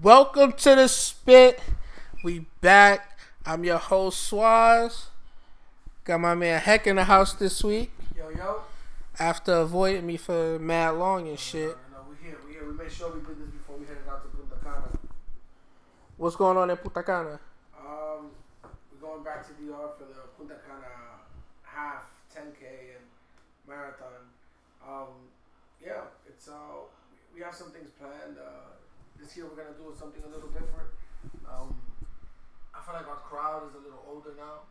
Welcome to the spit. We back. I'm your host Swaz. Got my man Hec in the house this week Yo, yo. after avoiding me for mad long and shit. No, no, we here. We here. We made sure we did this before we headed out to Punta Cana. What's going on in Punta Cana? Um, we're going back to DR for the Punta Cana half 10K and marathon. Um, yeah, it's uh, we have some things planned. Uh, this year we're gonna do something a little different. Um, I feel like our crowd is a little older now,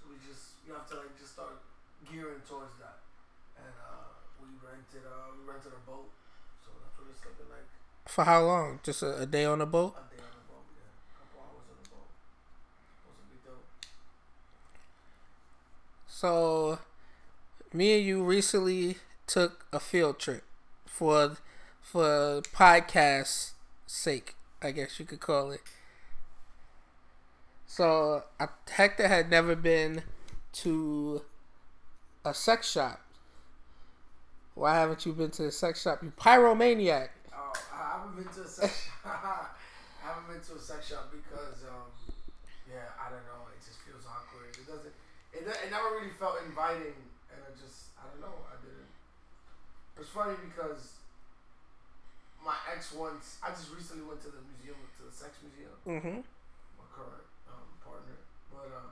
so we just we have to like just start gearing towards that. And uh, we rented uh, we rented a boat, so that's what it's looking like. For how long? Just a, a day on the boat? A day on the boat, yeah. A couple hours on the boat. Supposed to be dope. So, me and you recently took a field trip for for podcast sake, I guess you could call it. So, Hector had never been to a sex shop. Why haven't you been to a sex shop? You pyromaniac. Oh, I haven't been to a sex shop. I haven't been to a sex shop because, um, yeah, I don't know. It just feels awkward. It doesn't. It, it never really felt inviting, and I just, I don't know. I didn't. It's funny because my ex once. I just recently went to the museum, to the sex museum. Mm-hmm. my current um, partner, but uh,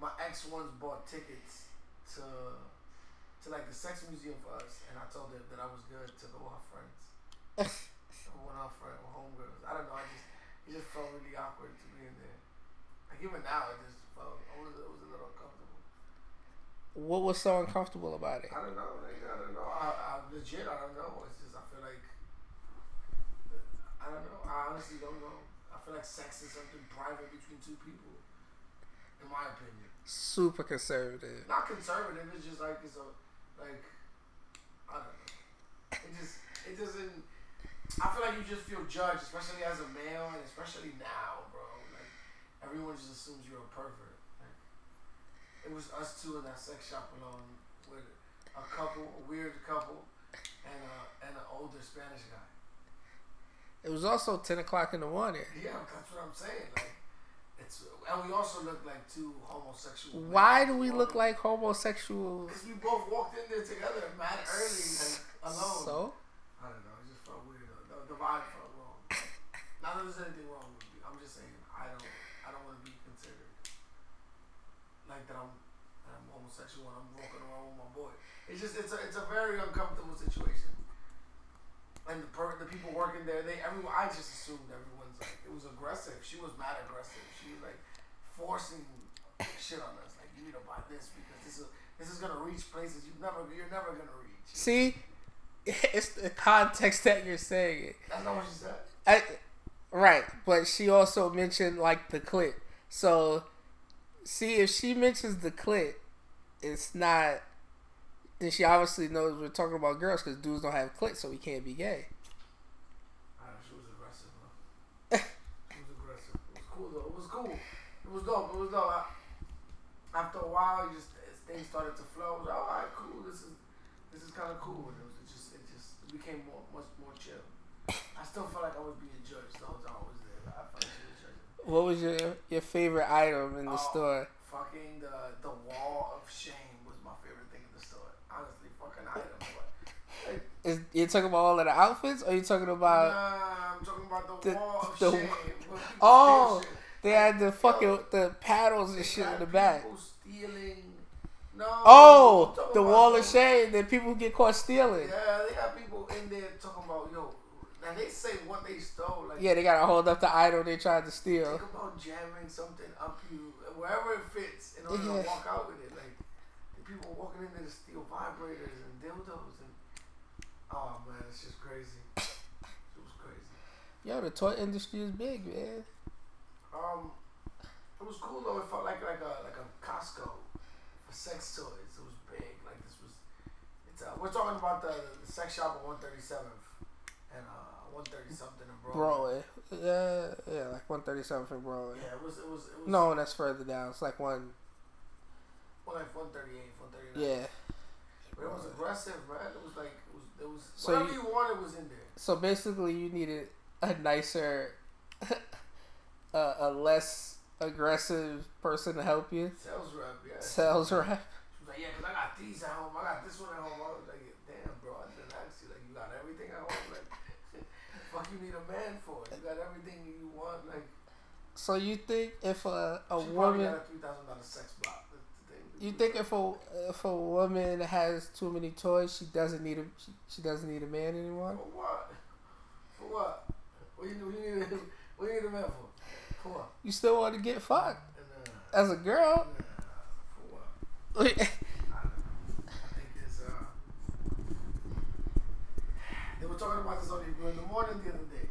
my ex once bought tickets to to like the sex museum for us, and I told her that I was good to go with friends. One of her friends, homegirls. I don't know. I just it just felt really awkward to be in there. Like even now, it just felt it was, it was a little uncomfortable. What was so uncomfortable about it? I don't know. Like, I don't know. I, I legit. I don't know. It's just I feel like I don't know. I honestly don't know. I feel like sex is something private between two people, in my opinion. Super conservative. not conservative. It's just like it's a like I don't know. It just it doesn't. I feel like you just feel judged, especially as a male, and especially now, bro. Like everyone just assumes you're a pervert. Like it was us two in that sex shop alone with a couple, a weird couple, and a, and an older Spanish guy. It was also ten o'clock in the morning. Yeah, that's what I'm saying. Like it's and we also look like two homosexual. Why do we look like homosexuals? Because we both walked in there together, mad early, like alone. So I don't know. It just felt weird. though. The, the vibe felt wrong. Not that there's anything wrong with me. I'm just saying I don't. I don't want to be considered like that. I'm. That I'm homosexual and I'm walking around with my boy. It's just. It's a. It's a very uncomfortable situation. And the per, the people working there, they everyone. I just assumed everyone's like it was aggressive. She was mad aggressive. She was like forcing shit on us. Like you need to buy this because this is this is gonna reach places you never. You're never gonna reach. see, it's the context that you're saying it. That's not what she said. I, right, but she also mentioned like the clit. So, see if she mentions the clit, it's not. Then she obviously knows we're talking about girls because dudes don't have clit, so we can't be gay. I know she was aggressive, bro. She was aggressive. It was cool though. It was cool. It was dope. It was dope. I, after a while, just things started to flow. I was like, all right, cool. This is this is kind of cool. And it was it just it just it became more much more chill. I still felt like I was being judged the whole time I was there. I felt like she was judging. What was your your favorite item in the Oh. store? Fucking the the wall of shame was my favorite thing in the store. Honestly, fucking item. But, like, Is you talking about all of the outfits, or you talking about? nah, I'm talking about the, the- wall the- shame. where Oh, shit. They had the fucking the paddles and shit in the back. stealing. No. Oh, the wall of shame that people get caught stealing. Yeah, they got people in there talking about yo. Now they say what they stole. Like Yeah, they gotta hold up the idol they tried to steal. think about jamming something up you wherever it fits in order Yeah. to walk out with it. Like the people walking in there to steal vibrators and dildos and oh man, it's just crazy. It was crazy. Yo, the toy industry is big, man. Um, it was cool though. It felt like like a like a Costco for sex toys. It was big. Like this was. It's uh, we're talking about the, the sex shop on One Thirty Seventh and uh One Thirty something in Broadway. Broadway. Yeah, yeah, like 137 for Broadway. Yeah, it was it was it was No, that's further down. It's like one. well, like one thirty eight, one thirty nine. Yeah. but it was aggressive, man. It was like it was it was So whatever you- you, wanted was in there. So basically, you needed a nicer a, a less aggressive person to help you. Sales rep, yeah. Sales rep. She was like, yeah, because I got these at home. I got this one at home. I was like, damn, bro, I didn't ask you. Like, you got everything at home? Like, fuck you need a man for? You got everything you want? Like, So you think if a, a woman, got a $3,000 sex block. That's the thing. you think if a if a woman has too many toys, she doesn't need a she, she doesn't need a man anymore? For what? For what? What you, what you need a, what you need a man for? For? You still want to get fucked Nah, as a girl? nah, for what? I. I think it's uh. They were talking about this on the, in the morning the other day.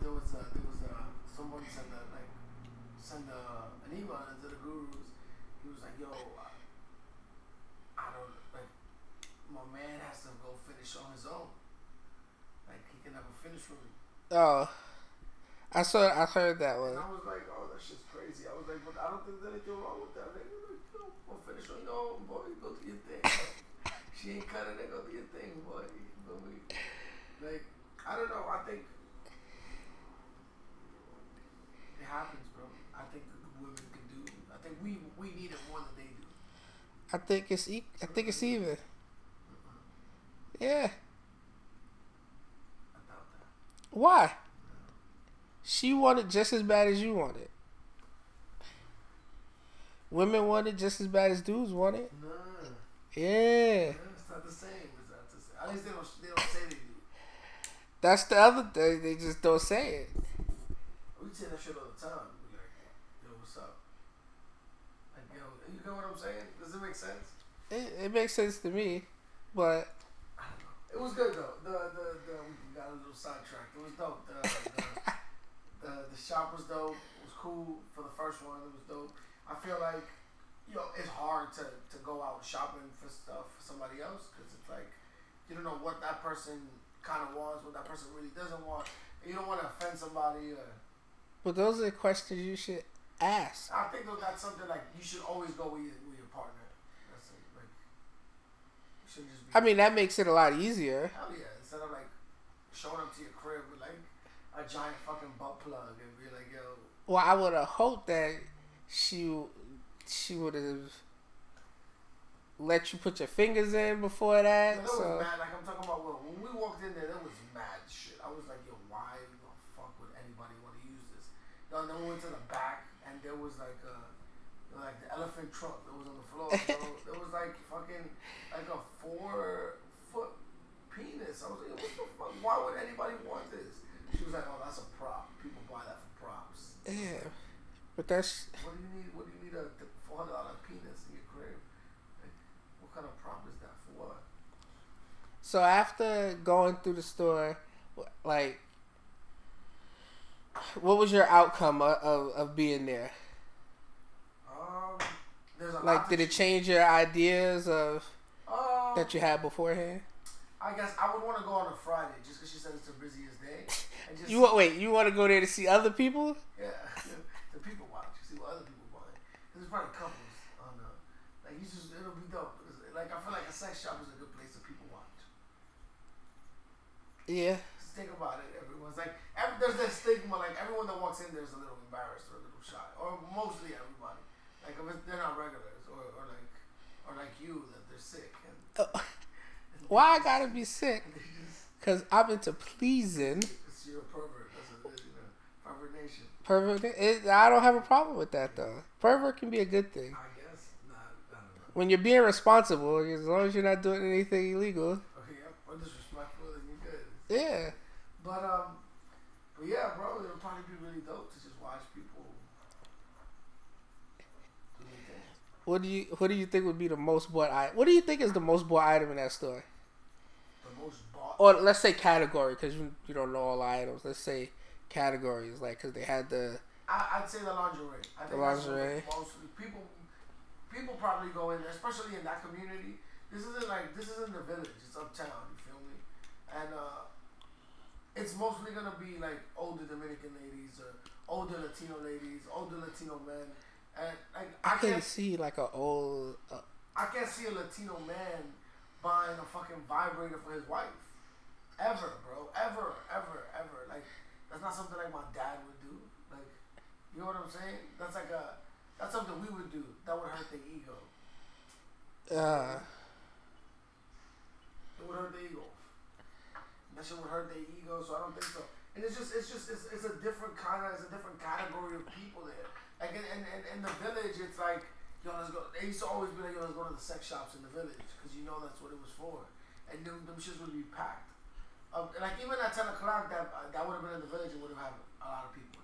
There was uh, there was uh, someone sent a, like send a, an email to the gurus. He was like, "Yo, I, I don't like my man has to go finish on his own. Like he can never finish with me." oh, I saw I heard that one. I was like, "Oh, that shit's crazy." I was like, "But I don't think there's anything wrong with that." Like, you know, go finish on your own, boy. Go do your thing. she ain't cutting it. Go do your thing, boy. Feel me? Like, I don't know. I think it happens, bro. I think women can do. I think we we need it more than they do. I think it's e- I think it's even. Mm-hmm. Yeah. I doubt that. Why? She wanted just as bad as you wanted. Women want it just as bad as dudes want it. Nah, Yeah. it's not the same. It's not the same. At least they don't. They don't say they do. That's the other thing. They just don't say it. We say that shit all the time. We like, yo, what's up? Like, yo, you get what I'm saying? Does it make sense? It, it makes sense to me, but I don't know. It was good though. The the the we got a little sidetracked. It was dope. The the, the the shop was dope. It was cool for the first one. It was dope. I feel like you know it's hard to to go out shopping for stuff for somebody else because it's like you don't know what that person kind of wants, what that person really doesn't want. And you don't want to offend somebody or. but those are the questions you should ask. I think that's something like you should always go with your, with your partner. Like you should just. Be, I mean, that makes it a lot easier. hell yeah! Instead of like showing up to your crib with like a giant fucking butt plug and be like, yo, Well, I would have hoped that she she would have let you put your fingers in before that. was So mad. Like I'm talking about when, when we walked in there, that was mad shit. I was like, yo, why the fuck would anybody want to use this? And then we went to the back and there was like a like the elephant trunk that was on the floor. So there was like fucking like a four foot penis. I was like, what the fuck? Why would anybody want this? Like, oh, that's a prop. People buy that for props. yeah, but that's What do you need? What do you need a four hundred dollar penis in your crib? Like, what kind of prop is that for? What? so after going through the store, like. What was your outcome of, of, of being there? Um, there's a lot Like, did it change your ideas of Um, that you had beforehand? I guess I would want to go on a Friday just because she said it's the busiest day. Just You wa- wait, you want to go there to see other people? yeah, the people watch. You see what other people buy. There's probably couples on the like. You just it'll be dope. Like I feel like a sex shop is a good place that people watch. Yeah. Just think about it. Everyone's like, every, there's this stigma. Like everyone that walks in, there's a little embarrassed or a little shy, or mostly everybody. Like if they're not regulars, or, or like, or like you that they're sick and. Uh, Why I gotta be sick? Cause I'm into pleasing. it's you're a pervert. That's what it is, you know. Pervert nation. Pervert. It, I don't have a problem with that though. Pervert can be a good thing I guess. Nah, I when you're being responsible. As long as you're not doing anything illegal. Okay, yeah, or disrespectful, then you're good. Yeah. But um, but yeah, bro, it'll probably be really dope to just watch people do their thing. What do you What do you think would be the most bought item? What do you think is the most bought item in that store? The most bought. Or let's say category, because you you don't know all items. Let's say categories, like because they had the I, I'd say the lingerie. I The lingerie. Mostly people, people probably go in there, especially in that community. This isn't like this isn't the village. It's uptown. You feel me? And uh, it's mostly gonna be like older Dominican ladies or older Latino ladies, older Latino men, and like I I, can can't, see like a old. Uh, I can't see a Latino man buying a fucking vibrator for his wife. Ever, bro. Ever, ever, ever. Like That's not something like my dad would do. Like, you know what I'm saying? That's like a that's something we would do. That would hurt the ego. Uh, It would hurt the ego. That shit would hurt the ego, so I don't think so. And it's just, it's just, it's, it's a different kind of, it's a different category of people there. Like in, in, in, in the village, it's like, yo, let's go. They used to always be like, yo, let's go to the sex shops in the village because you know that's what it was for. And them, them shits would be packed. Like even at ten o'clock, that uh, that would have been in the village, it would have had a lot of people.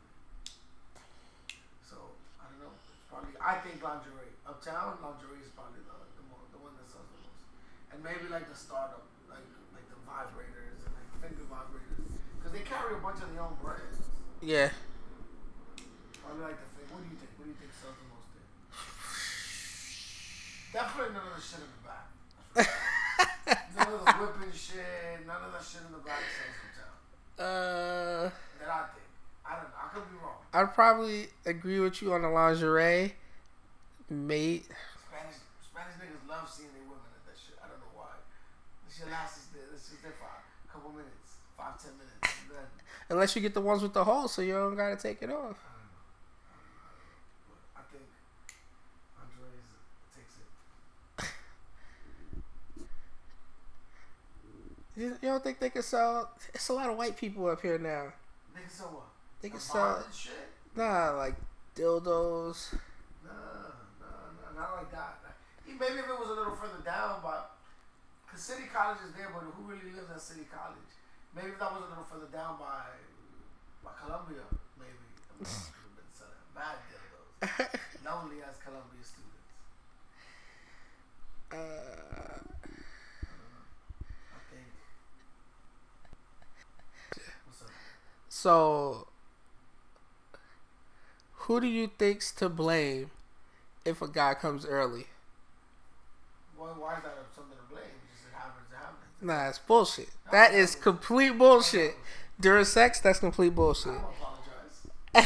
So I don't know. It's probably, I think lingerie uptown lingerie is probably the the, more, the one that sells the most. And maybe like the startup, like like the vibrators and like finger vibrators, because they carry a bunch of their own brands. yeah. Probably like the thing. What do you think? What do you think sells the most there? Definitely none of the shit in the back. none of the whipping shit. None of that shit in the back sells uptown. Uh, That I think. I don't know. I could be wrong. I'd probably agree with you on the lingerie. Mate, Spanish Spanish niggas love seeing their women at that shit. I don't know why. This shit lasts. This shit there for a couple minutes, five ten minutes, unless you get the ones with the hole, so you don't gotta take it off. I don't know. But I think Andres takes it. You, you don't think they can sell? It's a lot of white people up here now. Niggas sell what? They can sell shit? nah like dildos. Nah, nah, nah, not like that. Maybe if it was a little further down, but cause City College is there, but who really lives at City College? Maybe if that was a little further down by by Columbia, maybe I mean, could have been selling bad dildos. Lonely as Columbia students. Uh, I don't know. I think. What's up? So, who do you think's to blame if a guy comes early? Why, why is that something to blame? Just it happens, it happens. Nah, it's bullshit. That is complete bullshit. During sex, that's complete bullshit.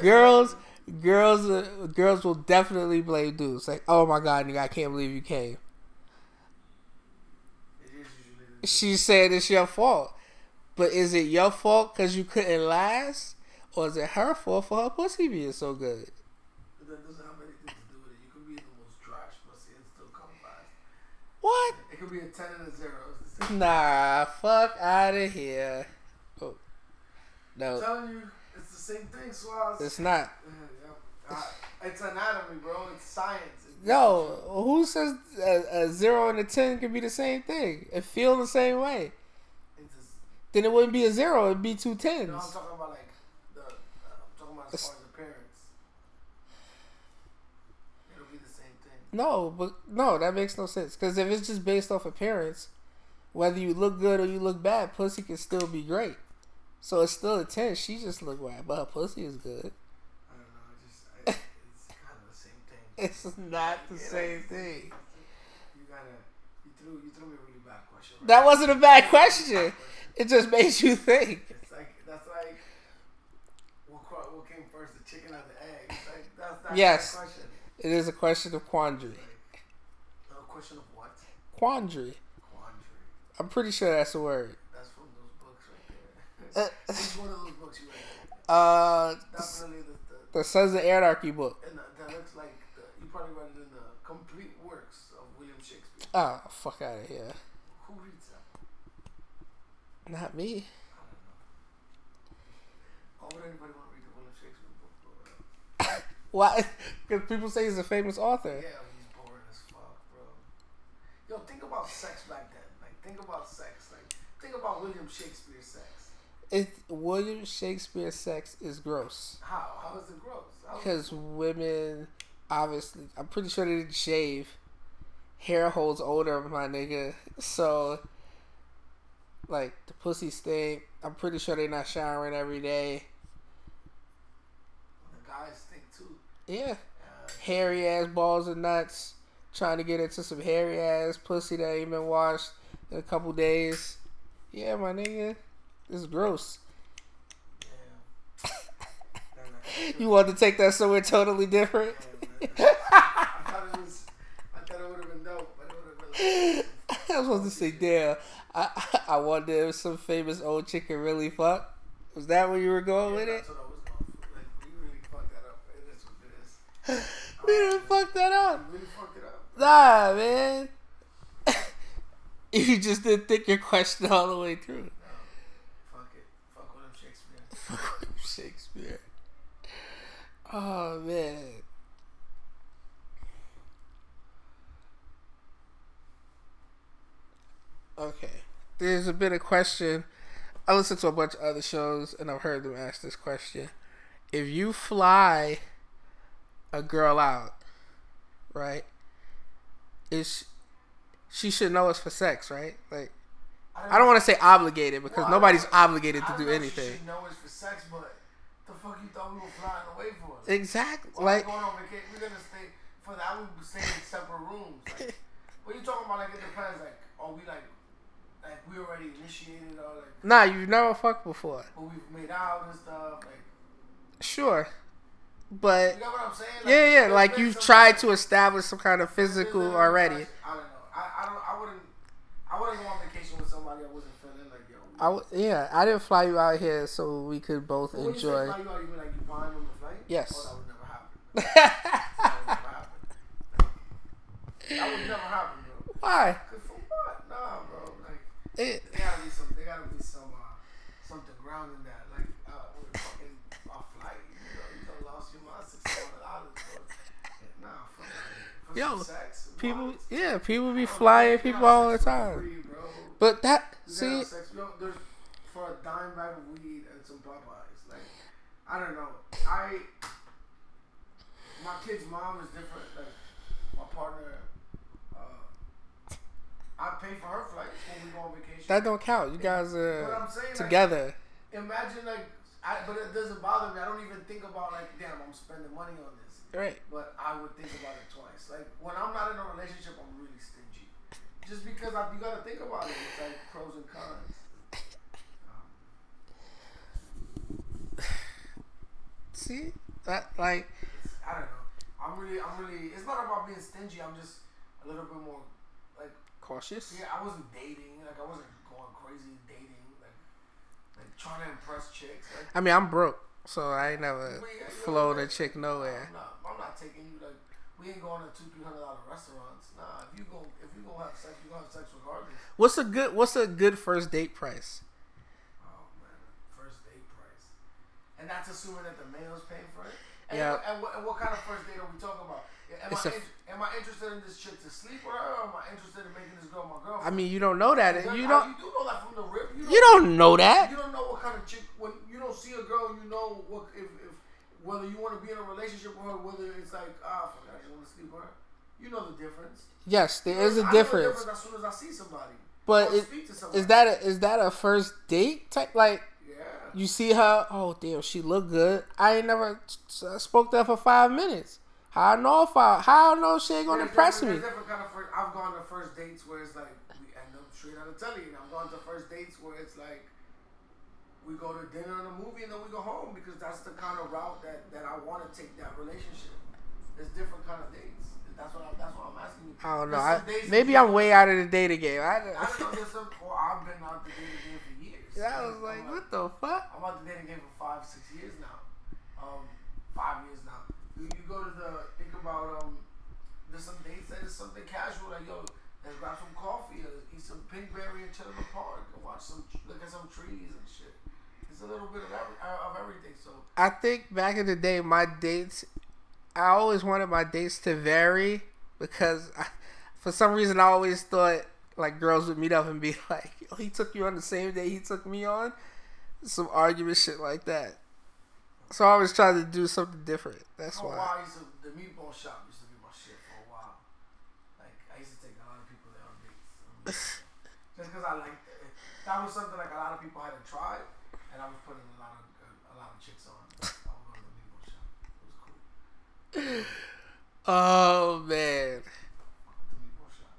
Girls, girls, uh, girls will definitely blame dudes. Like, oh my god, nigga, I can't believe you came. It is usually the She said it's your fault, but is it your fault because you couldn't last, or is it her fault for her pussy being so good? That doesn't have anything to do with it. You could be the most trash pussy and still come fast. What? It could be a 10 and a 0. It's the. Nah, fuck out of here. Oh. No. I'm telling you, it's the same thing, Swaz. it's not. Uh, it's anatomy, bro. It's science. It's No, who says a, a zero and a ten can be the same thing? It feel the same way. Then it wouldn't be a zero; it'd be two tens. no, I'm talking about like the. Uh, I'm talking about as far as appearance. It'll be the same thing. No, but no, that makes no sense. Because if it's just based off appearance, whether you look good or you look bad, pussy can still be great. So it's still a ten. She just look bad, but her pussy is good. I don't know. Just, I, it's kind of the same thing. It's not the Yeah, same thing. You gotta. You threw. You threw me a really bad question. right That wasn't a bad question. It just made you think. It's like that's like what, what came first, the chicken or the egg? It's like that's that's Yes. the question. It is a question of quandary. Like, a question of what? Quandary. Quandary. I'm pretty sure that's a word. That's from those books right there. Uh, Which one of those books you read? Uh, Definitely the, the the Sons of Anarchy book. and that looks like the, you probably read it in the complete works of William Shakespeare. Oh, fuck out of here. Who reads that? Not me. I don't know. Why would anybody want to read the William Shakespeare book? Bro? Why? Because people say he's a famous author. Yeah, he's boring as fuck, bro. Yo, think about sex back then. Like, think about sex. Like, think about William Shakespeare's sex. It William Shakespeare sex is gross How? How is it gross? Because women, obviously, I'm pretty sure they didn't shave. Hair holds odor, my nigga. So, like the pussy stink. I'm pretty sure they're not showering every day. the guys think too. Yeah, Uh, hairy ass balls and nuts. Trying to get into some hairy ass pussy that ain't been washed in a couple days. Yeah, my nigga, it's gross. yeah. You want to take that somewhere totally different? I thought it was. I thought it would have been dope, but it would have been. Like, I was supposed to say, damn, I I wonder if some famous old chicken really fuck. Was that where you were going Yeah, with it? what I was going for. Like, we really fucked that up. It is what it is. We didn't um, fuck that up. Really fucked it up. Nah, man. you just didn't think your question all the way through. No. Fuck it. Fuck William Shakespeare. Fuck William Shakespeare. Oh man. Okay. There's a bit of question. I listened to a bunch of other shows and I've heard them ask this question. If you fly a girl out, right? Is she should know it's for sex, right? Like I don't want to say obligated because Well, nobody's obligated to do She anything. should know it's for sex, but the fuck you thought we were flying away for? Exactly. Why Like we going on vacation? We're gonna stay for that. We stay in separate rooms. Like, what you talking about? Like it depends. Like, are we like, like we already initiated or like, Nah, you've never fucked before. but we've made out and stuff. Like, Sure. But you know what I'm saying? Like, yeah, yeah, there's like you've tried to establish some kind of physical already. I don't know. I, I don't. I wouldn't. I wouldn't go on vacation with somebody I wasn't feeling like yo. I w- yeah, I didn't fly you out here so we could both But when you enjoy. fly you out, you mean like you buying on the flight? Yes. Oh, that would never happen. That would never happen. That would never happen, bro. Why? Cause for what? Nah, bro. Like. It, There gotta be some. There gotta be some. Uh, something grounding that. Like, uh, fucking a flight. You know, you lost your mind six hundred dollars. Nah, fuck. Yo, sex. people, yeah, people be flying people all the time. free. But that see, sex. You know, there's for a dime bag of weed and some Popeyes. Like, I don't know. I my kid's mom is different. Like, my partner. I pay for her flights when we go on vacation. that don't count. You guys are saying, like, together. Imagine like, I, but it doesn't bother me. I don't even think about like, damn, I'm spending money on this. Right. But I would think about it twice. Like when I'm not in a relationship, I'm really stingy. Just because I, you got to think about it. It's like pros and cons. Um, See that like it's, I don't know. I'm really, I'm really. It's not about being stingy. I'm just a little bit more like, cautious. yeah. I wasn't dating. Like I wasn't going crazy dating. Like, like trying to impress chicks. Like. I mean, I'm broke, so I ain't never yeah, flown a chick nowhere. I'm not, I'm not taking you like we ain't going to two three hundred dollar restaurants. Nah, if you go if you gonna have sex, you gonna have sex regardless. What's a good What's a good first date price? Oh man, first date price, and that's assuming that the male's paying for it. And, Yeah. And what, and what kind of first date are we talking about? Am It's I a- am I interested in this chick to sleep with her, or am I interested in making this girl my girlfriend? I mean, you don't know that. Because You don't. You do know that from the rip. You don't know that. You don't know what kind of chick when you don't see a girl. You know what if, if whether you want to be in a relationship with her, whether it's like ah, fuck, I just want to sleep with her. You know the difference. Yes, there is a the difference. as soon as I see somebody. But or it, somebody. is that a, is that a first date type? Like yeah? you see her, oh damn, she look good. I ain't never spoke to her for five minutes. How I know if I, how I know she ain't gonna There's impress me? kind of first, I've gone to first dates where it's like we end up straight out of telly, and I've gone to first dates where it's like we go to dinner and a movie and then we go home because that's the kind of route that, that I want to take that relationship. There's different kind of dates. That's what I, that's what I'm asking you. I don't know. I, maybe I'm way out of the dating game. I, I don't know. Some. Well, I've been out the dating game for years. Yeah, I was like, I'm what the fuck? I'm out the dating game for five, six years now. Um, five years now. You, you go to the think about um. There's some dates that is something casual like yo, let's grab some coffee or eat some pinkberry and chill in the park and watch some look at some trees and shit. It's a little bit of every, uh, of everything. So I think back in the day, my dates, I always wanted my dates to vary because I, for some reason I always thought like girls would meet up and be like, "Oh, he took you on the same day he took me on," some argument shit like that. So I always tried to do something different. That's a why. while, I used to, the meatball shop used to be my shit for a while. Like I used to take a lot of people there on dates. Just because I liked it. That was something like a lot of people hadn't tried, and I was putting a lot of a, a lot of chicks on. I would go to the meatball shop. It was cool. Oh man. The meatball shop.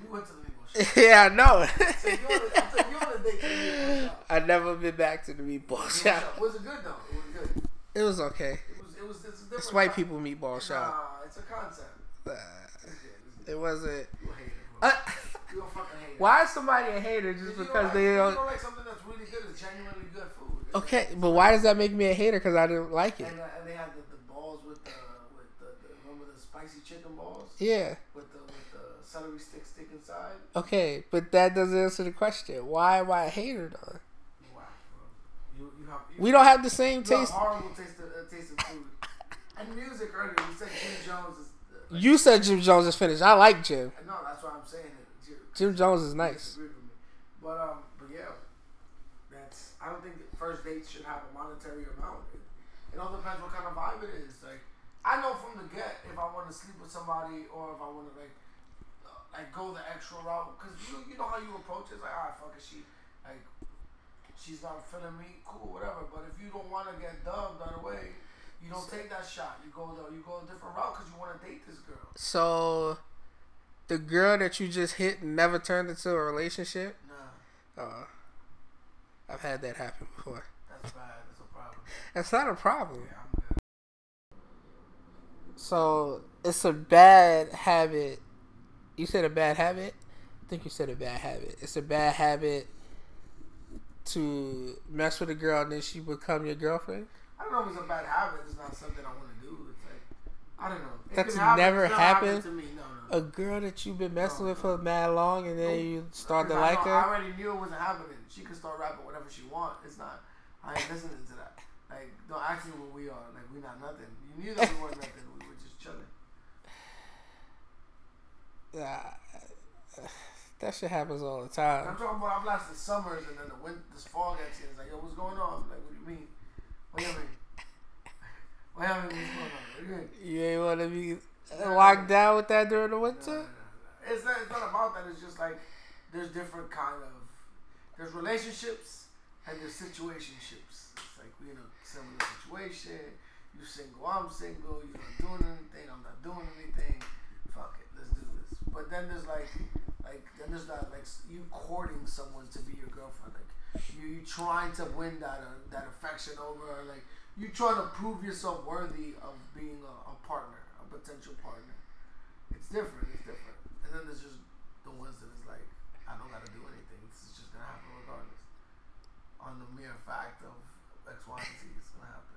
We went to the meatball shop. yeah, I know. So you on a, you on a date to the meatball shop. I never been back to the meatball Meatball shop. Was it good though? It was good. It was okay. It was. It was. It's a. It's white people meatball shop. Nah, it's a concept. It's good. It's good. It wasn't. You hate it, bro. Uh, You're a fucking hater. Why is somebody a hater just because don't they like, don't? You don't like something that's really good. It's genuinely good food. It's Okay, like- but why does that make me a hater? Because I didn't like it. And, uh, and they had the, the balls with the with the, the remember the spicy chicken balls Yeah. with the with the celery stick stick inside. Okay, but that doesn't answer the question. Why am I a hater though? Wow, bro. You you have you, We don't have the same taste. horrible taste of, uh, taste of food. and music earlier. You said Jim Jones is. Uh, You said Jim Jones is finished. I like Jim. no, that's what I'm saying. It. Jim, Jim Jones is nice. disagree with me. But um, but yeah, that's. I don't think that first dates should have a monetary amount. It, it all depends what kind of vibe it is. Like I know from the get if I want to sleep with somebody or if I want to like uh, like go the extra route because you you know how you approach it. It's like alright, fuck it, she like she's not feeling me, cool, whatever. But if you don't want to get dubbed right away. You don't take that shot. You go the, you go a different route because you want to date this girl. So, the girl that you just hit never turned into a relationship. Nah, Uh, I've had that happen before. that's bad. That's a problem. That's not a problem. Yeah, I'm good. So it's a bad habit. You said a bad habit. I think you said a bad habit. It's a bad habit to mess with a girl and then she become your girlfriend. I don't know if it's a bad habit. It's not something I want to do. It's like I don't know. It That's happen. never happened? to me. No, no. A girl that you've been messing No, with for mad long and then you start to I like know- I already knew it wasn't happening. She could start rapping whatever she want. It's not. I ain't listening to that. Like, don't ask me what we are. Like, we not nothing. You knew that we weren't nothing. We were just chilling. Ah, that shit happens all the time. I'm talking about I blasted summers and then the winter, this fall gets here. It's like, yo, what's going on? Like, what do you mean? What do you mean? What do you mean? What's going on? What do you mean? You ain't want to be locked down with that during the No, no, winter. no, no. It's not. It's not about that. It's just like there's different kind of there's relationships and there's situationships. It's like we in a similar situation. You single, I'm single. You're not doing anything. I'm not doing anything. Fuck it, let's do this. But then there's like like then there's that like you courting someone to be your girlfriend. Like you you trying to win that uh, that affection over. Like you trying to prove yourself worthy of being a, a partner, a potential partner. It's different. It's different. And then there's just the ones that is like, I don't gotta do anything. This is just gonna happen regardless. On the mere fact of X, Y, and Z, it's gonna happen.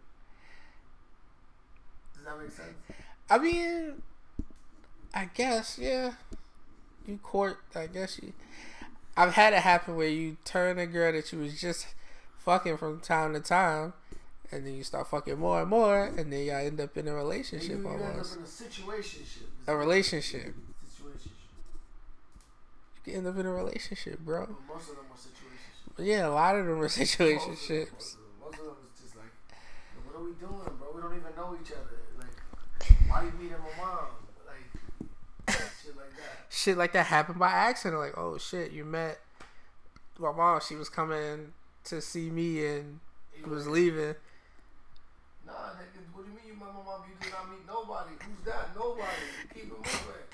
Does that make sense? I mean, I guess yeah. You court. I guess you. I've had it happen where you turn a girl that you was just fucking from time to time, and then you start fucking more and more, and then y'all end up in a And relationship you, you end up in a situationship. A relationship. Situationship. You can end up in a relationship, bro. Most of them are situationships. But yeah, a lot of them are Most of them- situationships. Most of them, most of them is just like, what are we doing, bro? We don't even know each other. Like, why you meeting my mom? Like, shit like that. Shit like that happened by accident. Like, oh shit, you met my mom. She was coming to see me and was leaving. Nah, nigga, what do you mean you met my mom? You did not meet nobody. Who's that? Nobody. Keep it moving.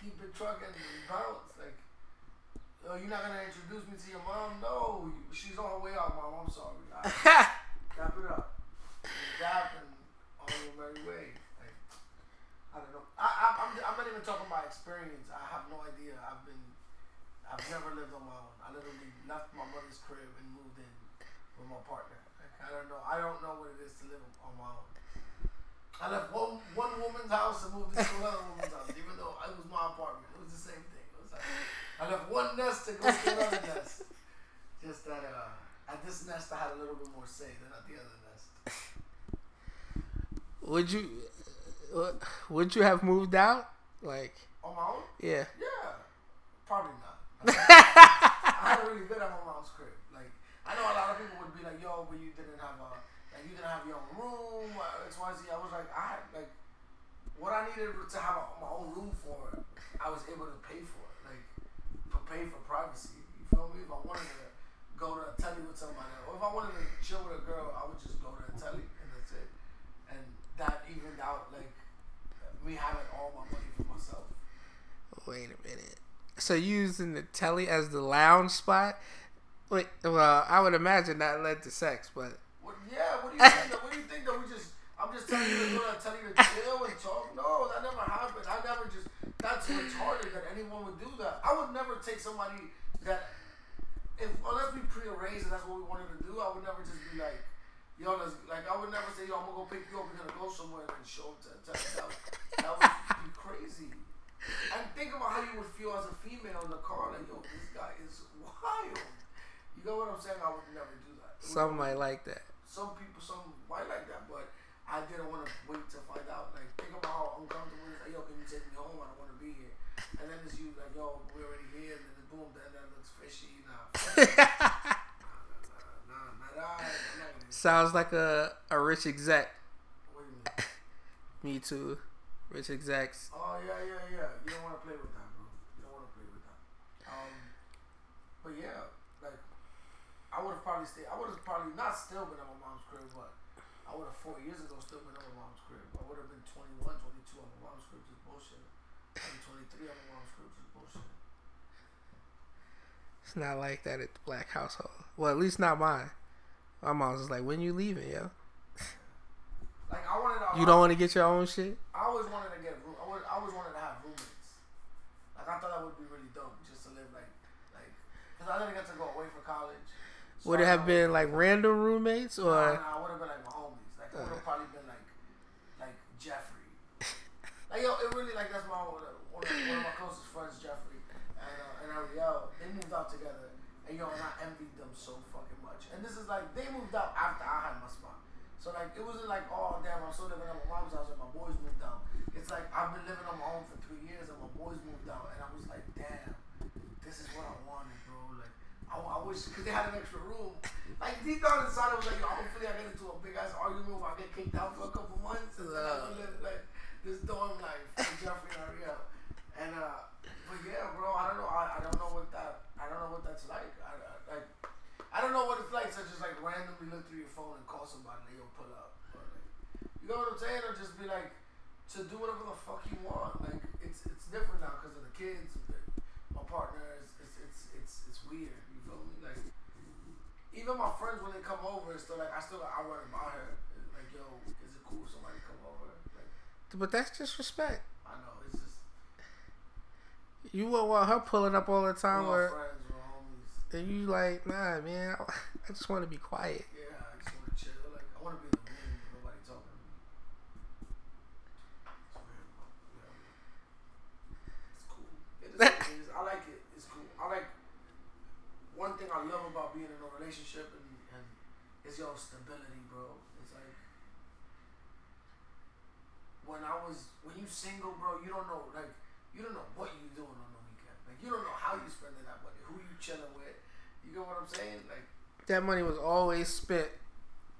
Keep it trucking and bounce. Like, yo, you're not gonna introduce me to your mom? No, she's on her way out, mom. I'm sorry. I, Dap it up. Dap and on your merry way. Like, I don't know. I, I, I'm, I'm not even talking about experience. I have no idea. I've been, I've never lived on my own. I literally left my mother's crib and moved in with my partner. Like, I don't know. I don't know what it is to live on my own. I left one one woman's house and moved into another woman's house, even though it was my apartment. It was the same thing. It was like I left one nest to go to another nest. Just that uh, at this nest I had a little bit more say than at the other nest. Would you? Would you have moved out? Like, On my own? yeah. Yeah, probably not. I had it really good at my mom's crib. Like I know a lot of people would be like, "Yo, but you didn't have a like you didn't have your own room." uh, X Y Z. I was like, I had like what I needed to have a, my own room for. I was able to pay for it, like pay for privacy. You feel me? If I wanted to go to a telly with somebody, or if I wanted to chill with a girl, I would just go to a telly and that's it. And that evened out like me having all my money for myself. Wait a minute. So you using the telly as the lounge spot? Wait, well, I would imagine that led to sex, but yeah, what do you think? What do you think that we just? I'm just telling you to go and tell you to chill and talk. No, that never happened. I never just that's retarded that anyone would do that. I would never take somebody that, if unless we prearranged and that's what we wanted to do, I would never just be like, yo, let's, like I would never say, yo, I'm gonna go pick you up. We're gonna go somewhere and show up to, to that. That would be crazy. And think about how you would feel as a female in the car, like, yo, this guy is wild. You know what I'm saying? I would never do that. It would Some might like that. some people, some might like that, but I didn't want to wait to find out. Like, think about how uncomfortable it is. Like, yo, can you take me home? I don't want to be here. And then it's you, like, yo, we're already here. And then boom, then that looks fishy. Nah, nah, nah, nah, nah, I'm not gonna. Sounds like a, a rich exec. What do you mean? Me too. Rich execs. Oh yeah, yeah, yeah. You don't want to play with that, bro. You don't want to play with that. Um, but yeah, like I would have probably stayed. I would have probably not still been at my mom's crib, but I would have four years ago still been at my mom's crib. I would have been 21, 22 at my mom's crib, just bullshit. I'm 23 at my mom's crib, just bullshit. It's not like that at the black household. Well, at least not mine. My mom's just like, when you leaving, yo? Like I wanted. To, You don't want to get your own shit? I always wanted to get. room- I always, I always wanted to have roommates. Like I thought that would be really dope, just to live like, like, because I didn't get to go away for college. Would it have been like random roommates Nah, or? nah, I would have been like my homies. Like it would have probably been like like Jeffrey. Like yo, it really like that's my one of, one of my closest friends, Jeffrey, and uh, and Ariel. They moved out together, and yo, and I envied them so fucking much. And this is like they moved out after I had my spot. So like it wasn't like oh damn I'm still living at my mom's house and my boys moved out. It's like I've been living on my own for three years and my boys moved out and I was like damn, this is what I wanted, bro. Like I, wish because they had an extra room. Like deep down inside, I was like, hopefully I get into a big ass argument where I get kicked out for a couple months and then I live like this dorm life with Jeffrey and Ariel. And uh, but yeah, bro, I don't know. I, I don't know what that. I don't know what that's like. I, I like. I don't know what it's like to just like randomly look through your phone and call somebody and they'll pull up. Like, you know what I'm saying? Or just be like, to do whatever the fuck you want. Like it's it's different now because of the kids. My partner it's it's it's it's weird. You feel me? Like even my friends when they come over, it's still like I still I run it by her. Like yo, is it cool if somebody come over? Like But that's just respect. I know it's just You won't want her pulling up all the time, or friends, we're homies. and you like, nah, man. I just want to be quiet. Yeah, I just want to chill. Like I want to be in the room with nobody talking to me. It's weird, but yeah. It's cool. It is, what it is. I like it. It's cool. I like one thing I love about being in a relationship and, and is your stability, bro. It's like when I was when you single, bro. You don't know like you don't know what you doing on the weekend. Like you don't know how you spending that money, who you chilling with. You get what I'm saying? Like. That money was always spent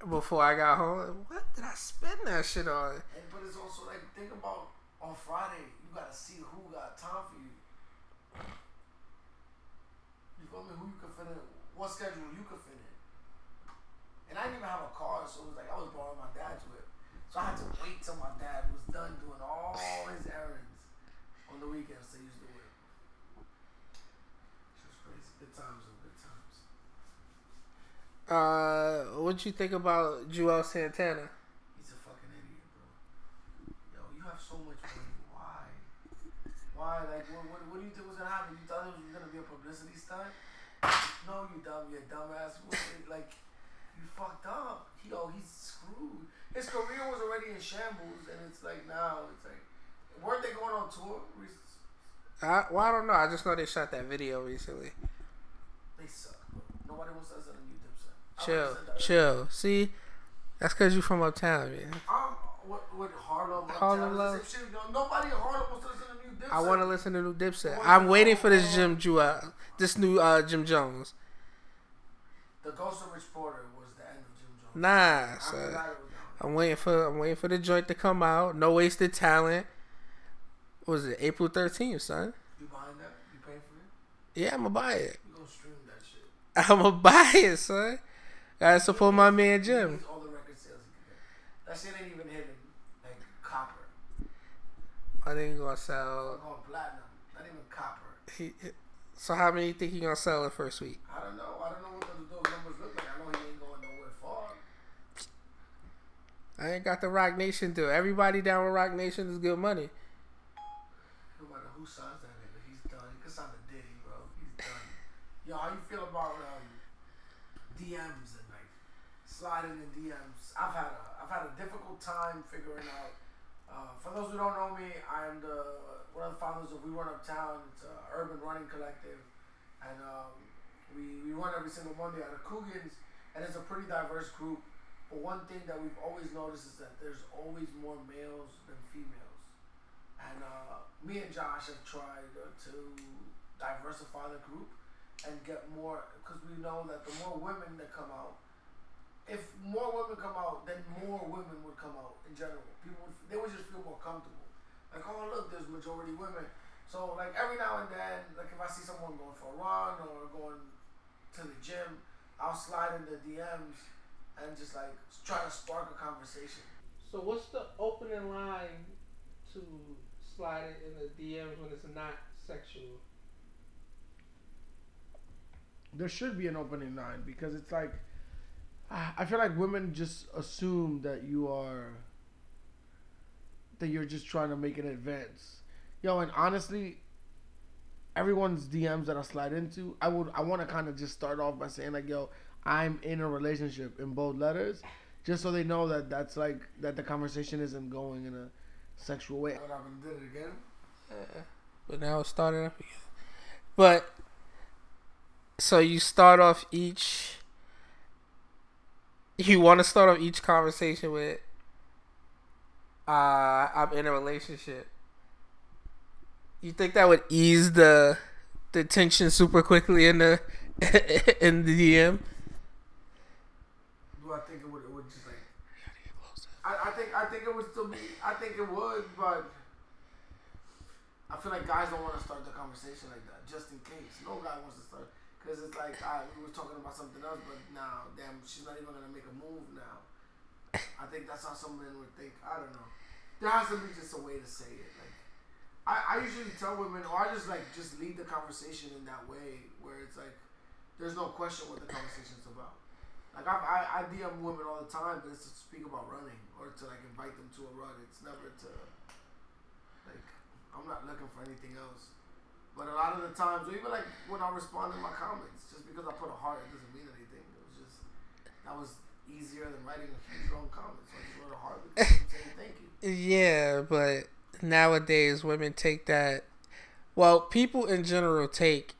before I got home. What did I spend that shit on? And, but it's also like think about on Friday, you gotta see who got time for you. You feel me? Who you could fit in? What schedule you could fit in? And I didn't even have a car, so it was like I was borrowing my dad's whip. So I had to wait till my dad was done doing all his errands on the weekends to use the whip. It's just crazy. Good times and good times. Uh, what you think about Juelz Santana? He's a fucking idiot, bro. Yo, you have so much money. Why? Why? Like, what, what, what do you think was gonna happen? You thought it was gonna be a publicity stunt? No, you dumb, you dumbass. What- like, you fucked up. He, oh, he's screwed. His career was already in shambles, and it's like now, it's like, weren't they going on tour? I, well, I don't know. I just know they shot that video recently. They suck, bro. Nobody wants to listen to new Dipset. Chill, chill. See, that's because you from uptown, man. I'm what, what Harlem, Harlem Uptown, Love. Shit. No, nobody in Harlem wants to listen to new Dipset. I want to listen to new Dipset. I'm waiting for this Jim Joel, this new uh, Jim Jones. The Ghost of Rich Porter was the end of Jim Jones. Nah, After son. that, it was down. I'm waiting for I'm waiting for the joint to come out. No wasted talent. What was it April 13th, son? You buying that? You paying for it? Yeah, I'ma buy it. You gonna stream that shit? I'ma buy it, son. Gotta support my man Jim. all the record sales he can get. That shit ain't even hitting like copper. I think gonna Or sell. going platinum. Not even copper. He, so how many you think he gonna sell the first week? I don't know. I don't know what those, those numbers look like. I know he ain't going nowhere far. I ain't got the Roc Nation deal. Everybody down with Roc Nation is good money. No matter who signs that nigga. He's done. He can sign the Diddy, bro. He's done. Yo, how you feel about um, DMs and like sliding in the DMs? I've had a I've had a difficult time figuring out. Uh, for those who don't know me, I'm the one of the founders of We Run Uptown. It's an urban running collective, and um, we we run every single Monday out of Coogan's, and it's a pretty diverse group. But one thing that we've always noticed is that there's always more males than females. And uh, me and Josh have tried to diversify the group and get more, because we know that the more women that come out, if more women come out, then more women would come out in general. People would, they would just feel more comfortable. Like, oh look, there's majority women. So like every now and then, like if I see someone going for a run or going to the gym, I'll slide in the DMs and just like try to spark a conversation. So what's the opening line to slide it in the DMs when it's not sexual? There should be an opening line because it's like I feel like women just assume that you are that you're just trying to make an advance. Yo, and honestly, everyone's DMs that I slide into, I would I want to kind of just start off by saying like, yo, I'm in a relationship in both letters, just so they know that that's like that the conversation isn't going in a sexual way. What happened? Did it again? Uh, but now it's starting up again. But so you start off each. You want to start off each conversation with, uh, "I'm in a relationship." You think that would ease the the tension super quickly in the in the DM? Do I think it would? It would just like. I, I think I think it would still be. I think it would, but I feel like guys don't want to start the conversation like that, just in case. No guy wants to start because it's like I, we were talking about something else, but now, damn, she's not even gonna make a move now. I think that's how some men would think. I don't know. There has to be just a way to say it. Like I, I usually tell women, or I just like just lead the conversation in that way, where it's like there's no question what the conversation's about. Like I, I, I DM women all the time, but it's to speak about running or to like invite them to a run. It's never to like I'm not looking for anything else. But a lot of the times, even like when I respond to my comments, just because I put a heart, it doesn't mean anything. It was just that was easier than writing a huge long comment. So I just wrote a heart saying thank you. Yeah, but nowadays women take that well people in general take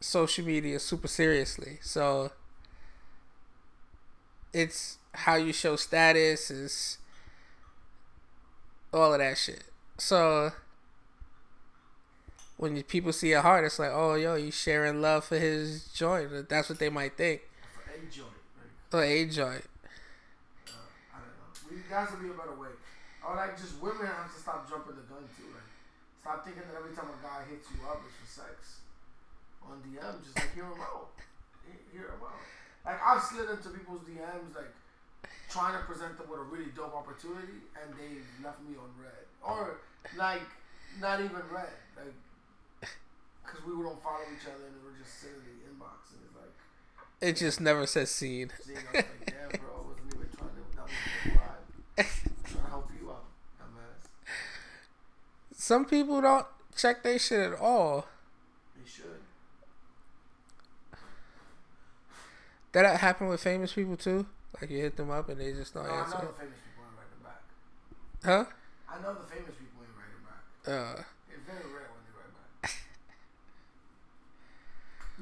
social media super seriously so it's how you show status is all of that shit so when people see a heart it's like oh yo you sharing love for his joint that's what they might think for a joint for a joint uh, I don't know. We, guys will be a better way or like just women have to stop jumping the gun too. Like stop thinking that every time a guy hits you up it's for sex. On DM, just like hear him out. Hear him out. Like I've slid into people's DMs like trying to present them with a really dope opportunity and they left me on red. Or like not even red. Like because we don't follow each other and we are just sitting in the inbox and it's like it just never says seen. Seen, I was like, damn, bro, I wasn't even trying to. That was the vibe. Some people don't check their shit at all. They should. That happen with famous people too. Like you hit them up and they just don't no, answer. I know the famous people ain't writing back. Huh? I know the famous people ain't writing back. Uh. It's very rare when they write back.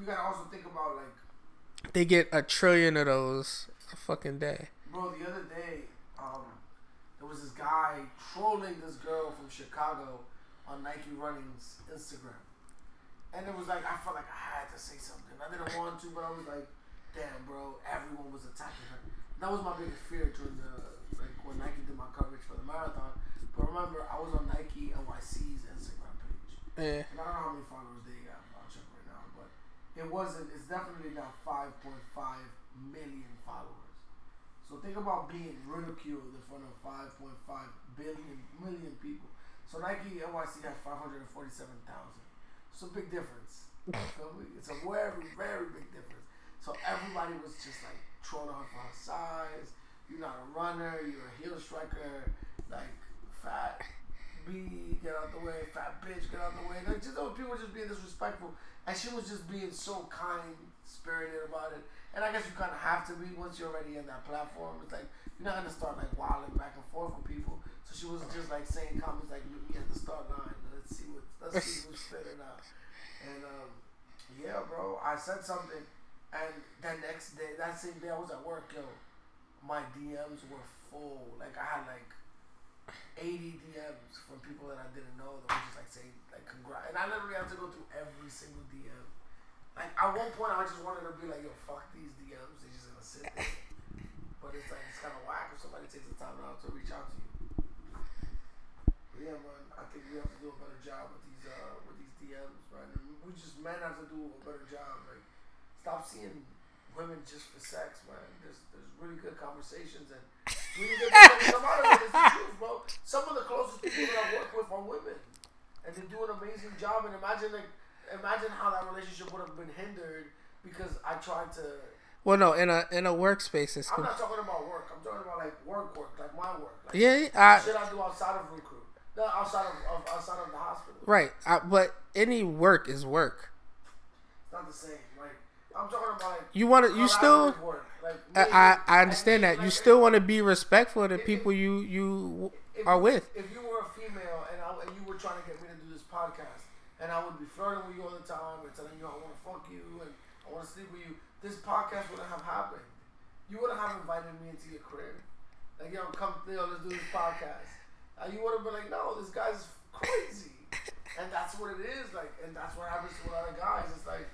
You gotta also think about like. They get a trillion of those a fucking day. Bro, the other day, um, there was this guy trolling this girl from Chicago on Nike Running's Instagram. And it was like I felt like I had to say something. I didn't want to, but I was like, damn, bro, everyone was attacking her. That was my biggest fear during the like when Nike did my coverage for the marathon. But remember, I was on Nike NYC's Instagram page. Yeah. And I don't know how many followers they got. I'll check right now, but it wasn't. It's definitely not 5.5 million followers. So think about being ridiculed in front of 5.5 billion million people. So Nike NYC has 547,000. It's a big difference. it's a very, very big difference. So everybody was just like trolling her for her size. You're not a runner. You're a heel striker. Like fat. B, get out the way, fat bitch, get out the way. Like just those people just being disrespectful, and she was just being so kind spirited about it. And I guess you kind of have to be once you're already in that platform. It's like you're not gonna start like wilding back and forth with people. So she was just like saying comments like meet me at the start line. Let's see what let's see who's fit or not. And um, yeah, bro, I said something, and that next day, that same day, I was at work, yo. My DMs were full. Like I had like 80 DMs from people that I didn't know that were just like saying like congrats, and I literally had to go through every single DM. Like at one point, I just wanted to be like, yo, fuck these DMs. They're just gonna sit there. But it's like it's kind of whack if somebody takes the time out to reach out to you. But yeah, man, I think we have to do a better job with these uh with these DMs, right? And we just men have to do a better job. Like, stop seeing women just for sex, man. There's there's really good conversations and really good things come out of it. It's the truth, bro. Some of the closest people that I work with are women, and they do an amazing job. And imagine like imagine how that relationship would have been hindered because I tried to. Well, no, in a in a workspace, it's I'm not talking about work. I'm talking about like work, work, like my work. Like yeah, I, shit I do outside of recruit, no, outside of, of outside of the hospital. right. I, but any work is work. It's not the same. I'm talking about like You want to, you still. Like I, I I understand that. You still want to be respectful of the if- people you you if are with. If you were a female and, I, and you were trying to get me to do this podcast, and I would be flirting with you all the time and telling you I want to fuck you and I want to sleep with you, this podcast wouldn't have happened. You wouldn't have invited me into your crib. Like, yo, come, yo, let's do this podcast. And you would have been like, no, this guy's crazy. and that's what it is. Like, and that's what happens to a lot of guys. It's like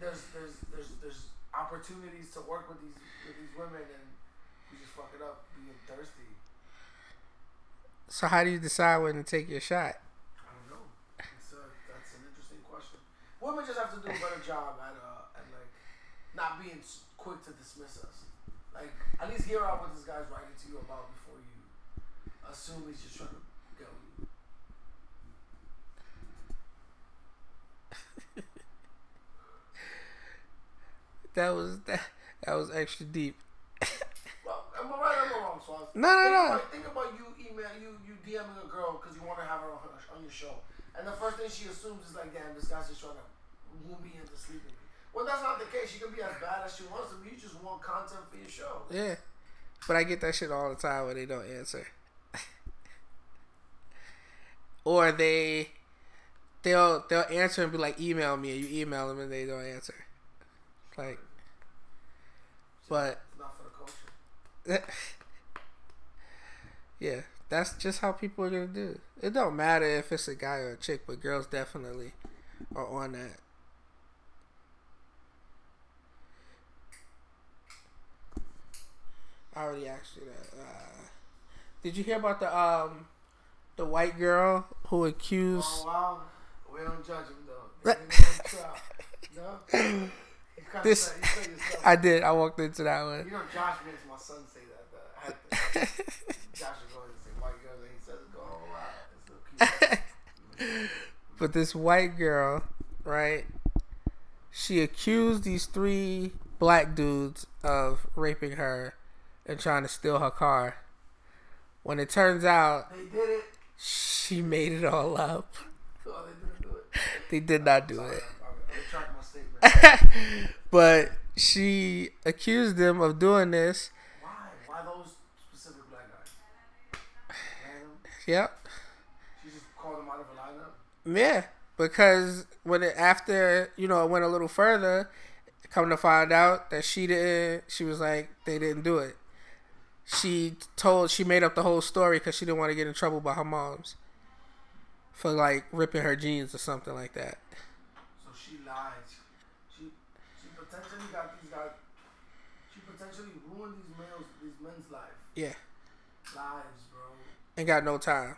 there's there's there's there's opportunities to work with these with these women, and we just fuck it up being thirsty. So how do you decide when to take your shot? I don't know. It's a, that's an interesting question. Women just have to do a better job at uh at like not being quick to dismiss us. Like at least hear out what this guy's writing to you about before you assume he's just trying to get with you. That was that, that was extra deep. Well, am I right or am I wrong, Swaz? No, no, no. About, think about you email you you DMing a girl because you want to have her on, her on your show, and the first thing she assumes is like, damn, this guy's just trying to woo me into sleeping. Well, that's not the case. She can be as bad as she wants to be. You just want content for your show. Yeah, but I get that shit all the time when they don't answer, or they they'll they'll answer and be like, email me, and you email them and they don't answer. Like, but It's not for the culture. yeah, that's just how people are gonna do. It don't matter if it's a guy or a chick, but girls definitely are on that. I already asked you that. Uh, did you hear about the um the white girl who accused? Oh wow, we don't judge him though. They didn't try. No, you kind This- of said, you said yourself. I did. I walked into that one. You know, Josh makes my son say that. I Josh is going to say white girls, and he says it go a whole lot. Cute. But this white girl, right? She accused these three black dudes of raping her and trying to steal her car. When it turns out They did it. she made it all up. Oh, they do it. They did not do it. I, I retract my statement. but she accused them of doing this. Why? Why those specific black guys? Yep. She just called them out of a lineup. Yeah, because when it after you know it went a little further, come to find out that she didn't. She was like they didn't do it. She told she made up the whole story because she didn't want to get in trouble by her moms for like ripping her jeans or something like that. So she lied. She she potentially got these guys. She potentially ruined these males, these men's life Yeah, lives, bro. and got no time.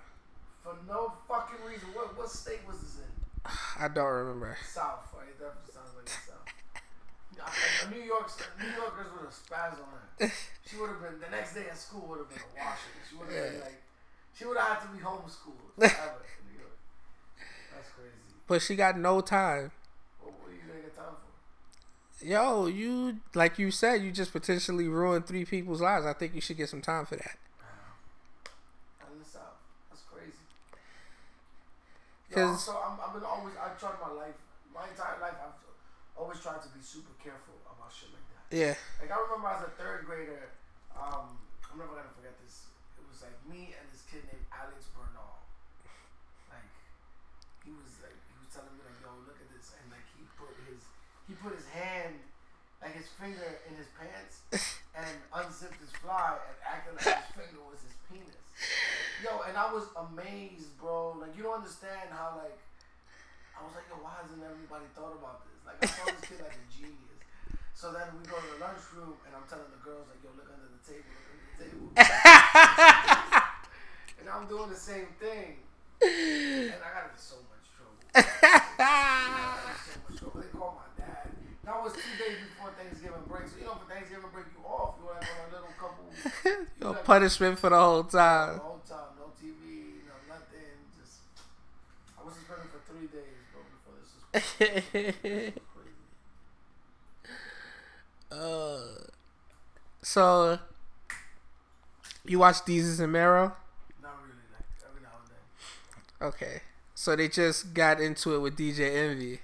For no fucking reason. What what state was this in? I don't remember. South, right? It definitely sounds like South. I- New York, New Yorkers would have spazzed on her. She would have been the next day at school would have been a washing. She would have been like, she would have had to be homeschooled forever in New York. That's crazy. But she got no time. What were you gonna get time for? Yo, you like you said, you just potentially ruined three people's lives. I think you should get some time for that. Out in the South. That's crazy. Yo, Because so I'm, I've been always I've tried my life, my entire life. I've always tried to be super careful about shit like that. yeah, Like I remember as a third grader, um, I'm never gonna forget this. It was like me and this kid named Alex Bernal. Like he was like he was telling me like, yo, look at this, and like he put his he put his hand, like his finger in his pants, and unzipped his fly and acted like his finger was his penis. Yo, and I was amazed, bro. Like you don't understand how like I was like, yo, why hasn't everybody thought about this? Like I saw this kid like a genius. So then we go to the lunchroom and I'm telling the girls like, yo, look under the table, look under the table. and I'm doing the same thing. And I got in so much trouble. So much trouble. They called my dad. That was two days before Thanksgiving break. So you know, for Thanksgiving break, you off. You're like on a little couple Yo, punishment for the whole the time. whole time, no TV, no nothing. Just I was suspended for three days, bro. Before this was crazy. uh, so you watch Desus and Mero? Not really, like every now and then. Okay. So they just got into it with DJ Envy.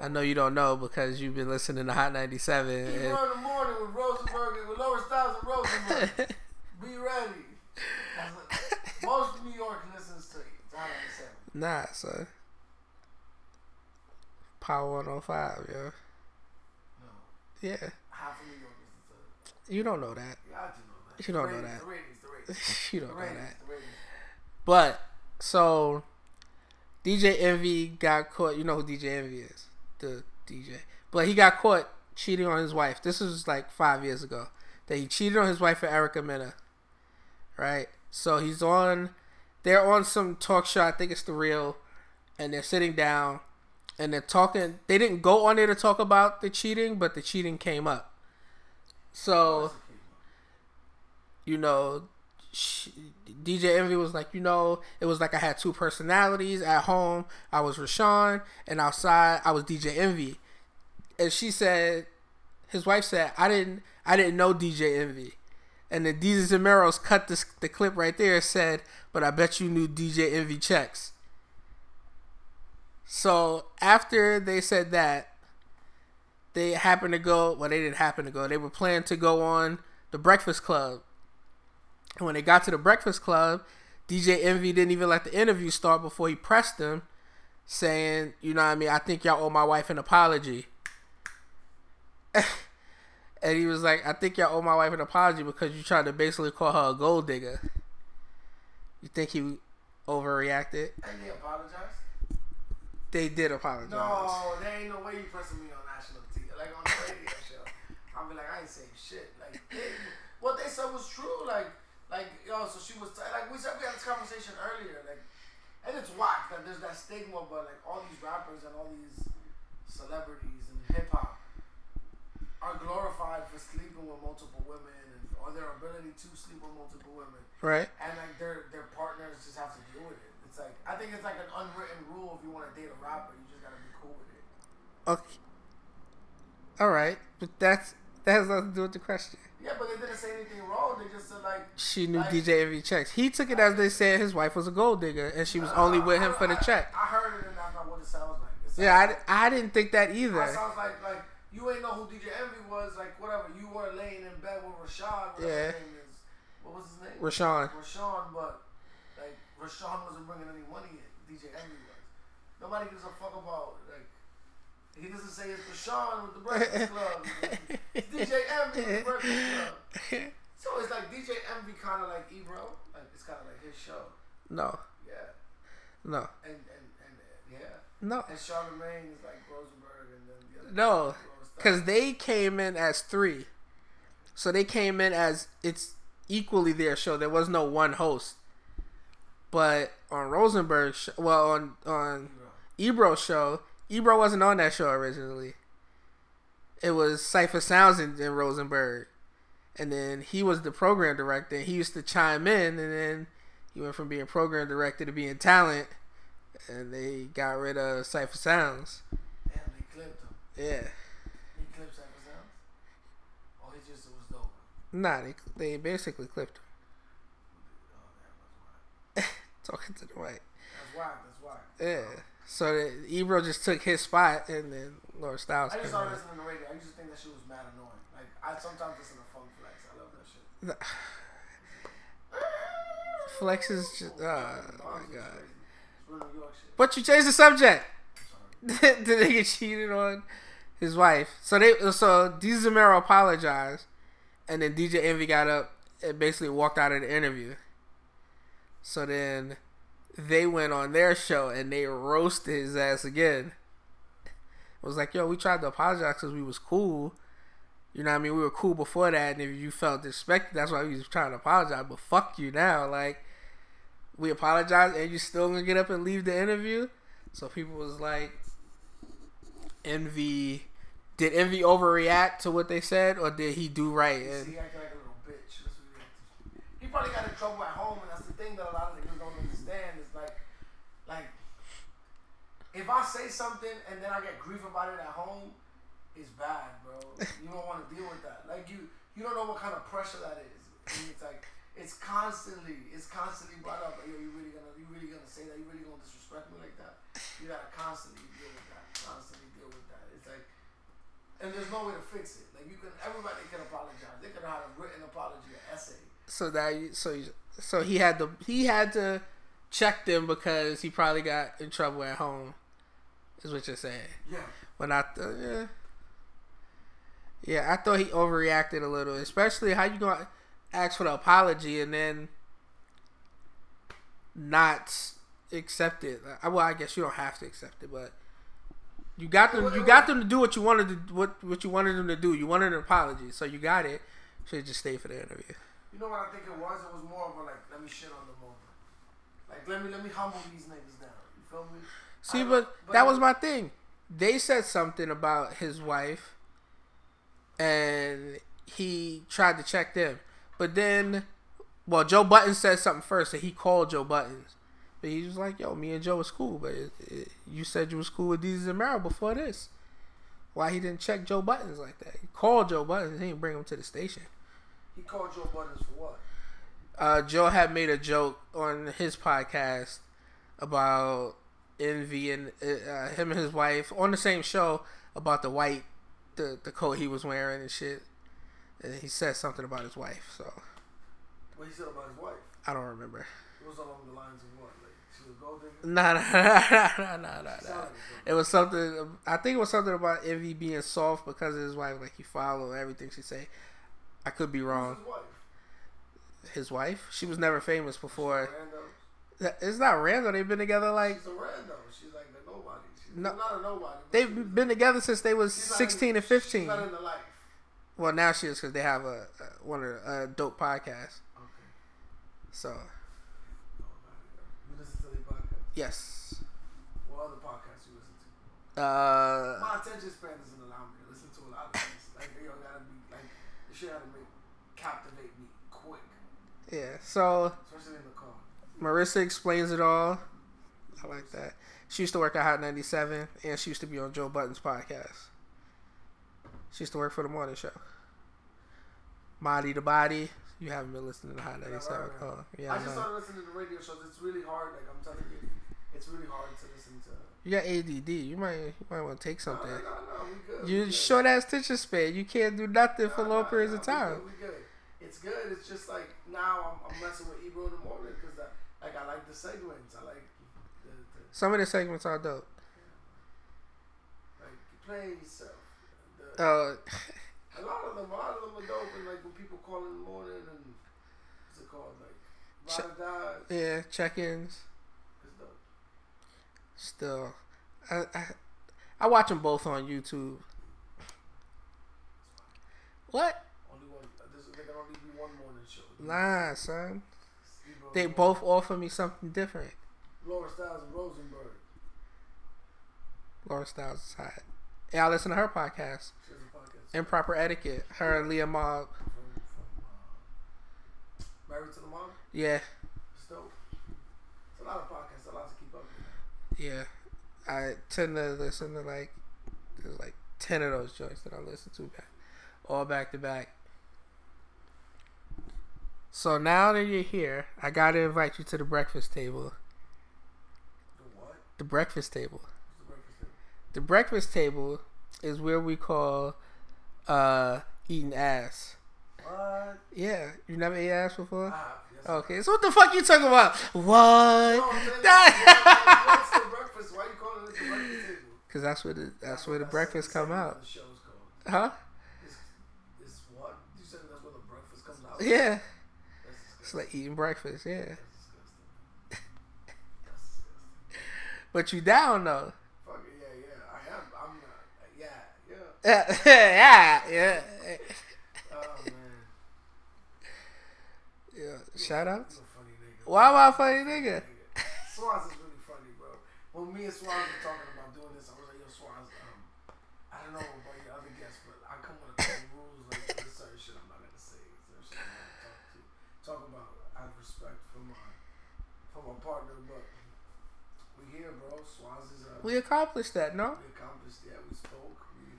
I know you don't know because you've been listening to Hot 97. Keep and- on in the morning with Rosenberg and with Laura Stylez and Rosenberg. Be ready. That's Most New York listens to Hot 97. nah, son. Power 105, yo. No. Yeah. Half of New York listens to. You don't know that. Yeah, I do know that. You don't know that. The ratings, the ratings. you don't know ratings, that. the ratings. But so DJ Envy got caught. You know who DJ Envy is, the DJ. But he got caught cheating on his wife. This was like five years ago that he cheated on his wife with Erica Mena. Right. So he's on. They're on some talk show. I think it's the real, and they're sitting down, and they're talking. They didn't go on there to talk about the cheating, but the cheating came up. So you know, DJ Envy was like, you know, it was like I had two personalities. At home, I was Rashawn, and outside, I was DJ Envy. And she said, his wife said, I didn't, I didn't know DJ Envy. And then Desus and Mero's cut this, the clip right there. and Said, but I bet you knew DJ Envy checks. So after they said that, they happened to go. Well, they didn't happen to go. They were planning to go on the Breakfast Club. And when they got to the Breakfast Club, DJ Envy didn't even let the interview start before he pressed them, saying, "You know what I mean? I think y'all owe my wife an apology." and he was like, "I think y'all owe my wife an apology because you tried to basically call her a gold digger." You think he overreacted? And they apologized? They did apologize. No, there ain't no way you pressing me on national TV, like on the radio show. I'll be like, I ain't saying shit. Like, they, what they said was true. Like, like yo, so she was like we said we had this conversation earlier. Like, and it's whack that there's that stigma, but like all these rappers and all these celebrities and hip hop are glorified for sleeping with multiple women and or their ability to sleep with multiple women Right? and like their their partners just have to deal with it. It's like I think it's like an unwritten rule if you want to date a rapper, you just gotta be cool with it. Okay. All right, but that's that has nothing to do with the question. Yeah, but they didn't say anything wrong. They just said like She knew Like- DJ Envy checks. He took it as they said his wife was a gold digger and she was only with him for the I- check. I, I heard it and that's not what it sounds like. It sounds Yeah, like, I, I didn't think that either. It sounds like like you ain't know who DJ Envy was. Like whatever, you were laying in bed with Rashad. Yeah. his name is. What was his name? Rashawn. Rashawn, but like Rashawn wasn't bringing any money in. DJ Envy was. Nobody gives a fuck about. He doesn't say it's Rashawn with the Breakfast Club. It's DJ Envy with the Breakfast Club. So it's like DJ Envy, kind of like Ebro. Like it's kind of like his show. No, Yeah. no, And and and yeah. no, And Charlamagne is like Rosenberg, and then the other no. Because they came in as three. So they came in as it's equally their show. There was no one host. But on Rosenberg's, sh- well, on on Ebro. Ebro's show, Ebro wasn't on that show originally. It was Cipha Sounds and, and Rosenberg. And then he was the program director. And he used to chime in, and then he went from being program director to being talent. And they got rid of Cipha Sounds. Damn, they clipped him. Yeah. He clipped Cipha Sounds. Oh, he just was dope. Nah, they, they basically clipped him. Oh damn, that's whack. Talking to the mic. That's whack. That's whack. Yeah. So Ebro just took his spot, and then Laura Stylez I just came started on. the radio. I used to think that shit was mad annoying. Like I sometimes listen to Funk Flex. I love that shit. Flex is just, oh, uh, oh Bars my god. crazy. It's real New York shit. But you changed the subject. Did they get cheated on his wife. So they so D Zamero apologized, and then DJ Envy got up and basically walked out of the interview. So then they went on their show and they roasted his ass again. It was like, yo, we tried to apologize because we was cool. You know what I mean? We were cool before that, and if you felt disrespected, that's why we was trying to apologize. But fuck you now. Like, we apologize, and you still gonna get up and leave the interview? So people was like, Envy, did Envy overreact to what they said, or did he do right? And bitch. He probably got in trouble at home, and that's the thing that a lot of niggas don't understand. Is like, like, if I say something and then I get grief about it at home, it's bad, bro. You don't want to deal with that. Like you, you don't know what kind of pressure that is. And it's like, it's constantly, it's constantly brought up. Like, yo, you really gonna, you really gonna say that? You really gonna disrespect me like that? You gotta constantly deal with that. Constantly deal with that. It's like, and there's no way to fix it. Like you can, everybody can apologize. They could have had a written apology, an essay. so that you- so you- so he had to he had to check them because he probably got in trouble at home. Is what you're saying? Yeah. When I th- yeah. Yeah, I thought he overreacted a little, especially how you gonna ask for the apology and then not accept it. Uh, well, I guess you don't have to accept it, but you got them. You got them to do what you wanted to what what you wanted them to do. You wanted an apology, so you got it. Should just stay for the interview. You know what I think it was? It was more of a like, let me shit on the moment. Like let me let me humble these niggas down. You feel me? See, I- but that was my thing. They said something about his wife, and he tried to check them. But then, well, Joe Budden said something first, and he called Joe Buddens. But he was like, "Yo, me and Joe was cool, but it, it, you said you was cool with Deezy and Mero before this. Why he didn't check Joe Buddens like that? He called Joe Buddens. He didn't bring him to the station. He called Joe Buddens for what? Uh, Joe had made a joke on his podcast about envy and uh, him and his wife on the same show about the white the the coat he was wearing and shit. And he said something about his wife, so What he said about his wife? I don't remember. It was along the lines of what? Like she was a gold digger. Nah, nah, nah, nah, nah, nah, nah. It was something. I think it was something about envy being soft because of his wife. Like he followed everything she say. I could be Who's wrong. His wife. His wife, she was never famous before. It's not random. They've been together like She's a rando. She's like a nobody. She's No. not a nobody. They've she's- been together since they was 16 in- and 15. She's not in the life. Well, now she is because they have a, a one of a dope podcast. Okay. So You listen to the podcast? yes, What other podcasts you listen to? uh, My attention span doesn't allow me to listen to a lot of things. Like, yo, gotta be, like, the shit gotta make, captivate me quick. Yeah. So. Marissa explains it all. I like that. She used to work at Hot 97, and she used to be on Joe Budden's podcast. She used to work for the morning show. Body to Body. You haven't been listening to Hot 97. right, right. Oh, yeah, I I just started listening to the radio shows. It's really hard. Like, I'm telling you, it's really hard to listen to. You got ADD. You might you might want to take something. no, no, no, good. You short ass attention span. You can't do nothing for long periods of time. We good. It's good. It's just like now I'm, I'm messing with Ebro in the morning because like I like the segments. I like the, the Some of the segments are dope. like playing yourself. The, Uh, a lot of them, a lot of them are dope. And like when people call in the morning and what's it called, like Ch- ride or die, yeah, check-ins. it's dope. Still, I, I I watch them both on YouTube. What? Only one. There's, there can only be one morning show. Nah, son. They both offer me something different. Laura Stylez and Rosenberg. Laura Stylez is hot. Yeah, I listen to her podcast, She has a podcast. Improper Etiquette. Her and Leah Mob. from, from uh, Married to the Mob. Yeah, It's dope. It's a lot of podcasts. A lot to keep up with. yeah. I tend to listen to like there's like ten of those joints that I listen to back, all back to back. So now that you're here, I gotta invite you to the breakfast table. The what? The breakfast table. The breakfast table? The breakfast table is where we call uh eating ass. What? Yeah, you never ate ass before? Ah, yes. Okay, so what the fuck you talking about? What? No, what's the breakfast? Why you calling it the breakfast table? Cause that's where the that's where the breakfast come out. The show's called. Huh? It's, it's what? You said that's where the breakfast comes out? Yeah. It's like eating breakfast, yeah. That's disgusting. But you down though. Fuck it, yeah, yeah. I am. I'm not. Yeah, yeah. Yeah, yeah, yeah. Oh man. yeah. Shout outs. You a funny nigga. Why am I a funny nigga? Swaz is really funny, bro. When me and Swaz were talking about doing this, I was like, yo, Swaz, um, I don't know about your other guests, but I come with a couple rules. Like, there's certain shit I'm not gonna say. Certain shit I'm not gonna talk to. Talk about out of respect for my for my partner, but we here, bro. Swaz is uh, We accomplished that, no? we accomplished. Yeah, we spoke. We,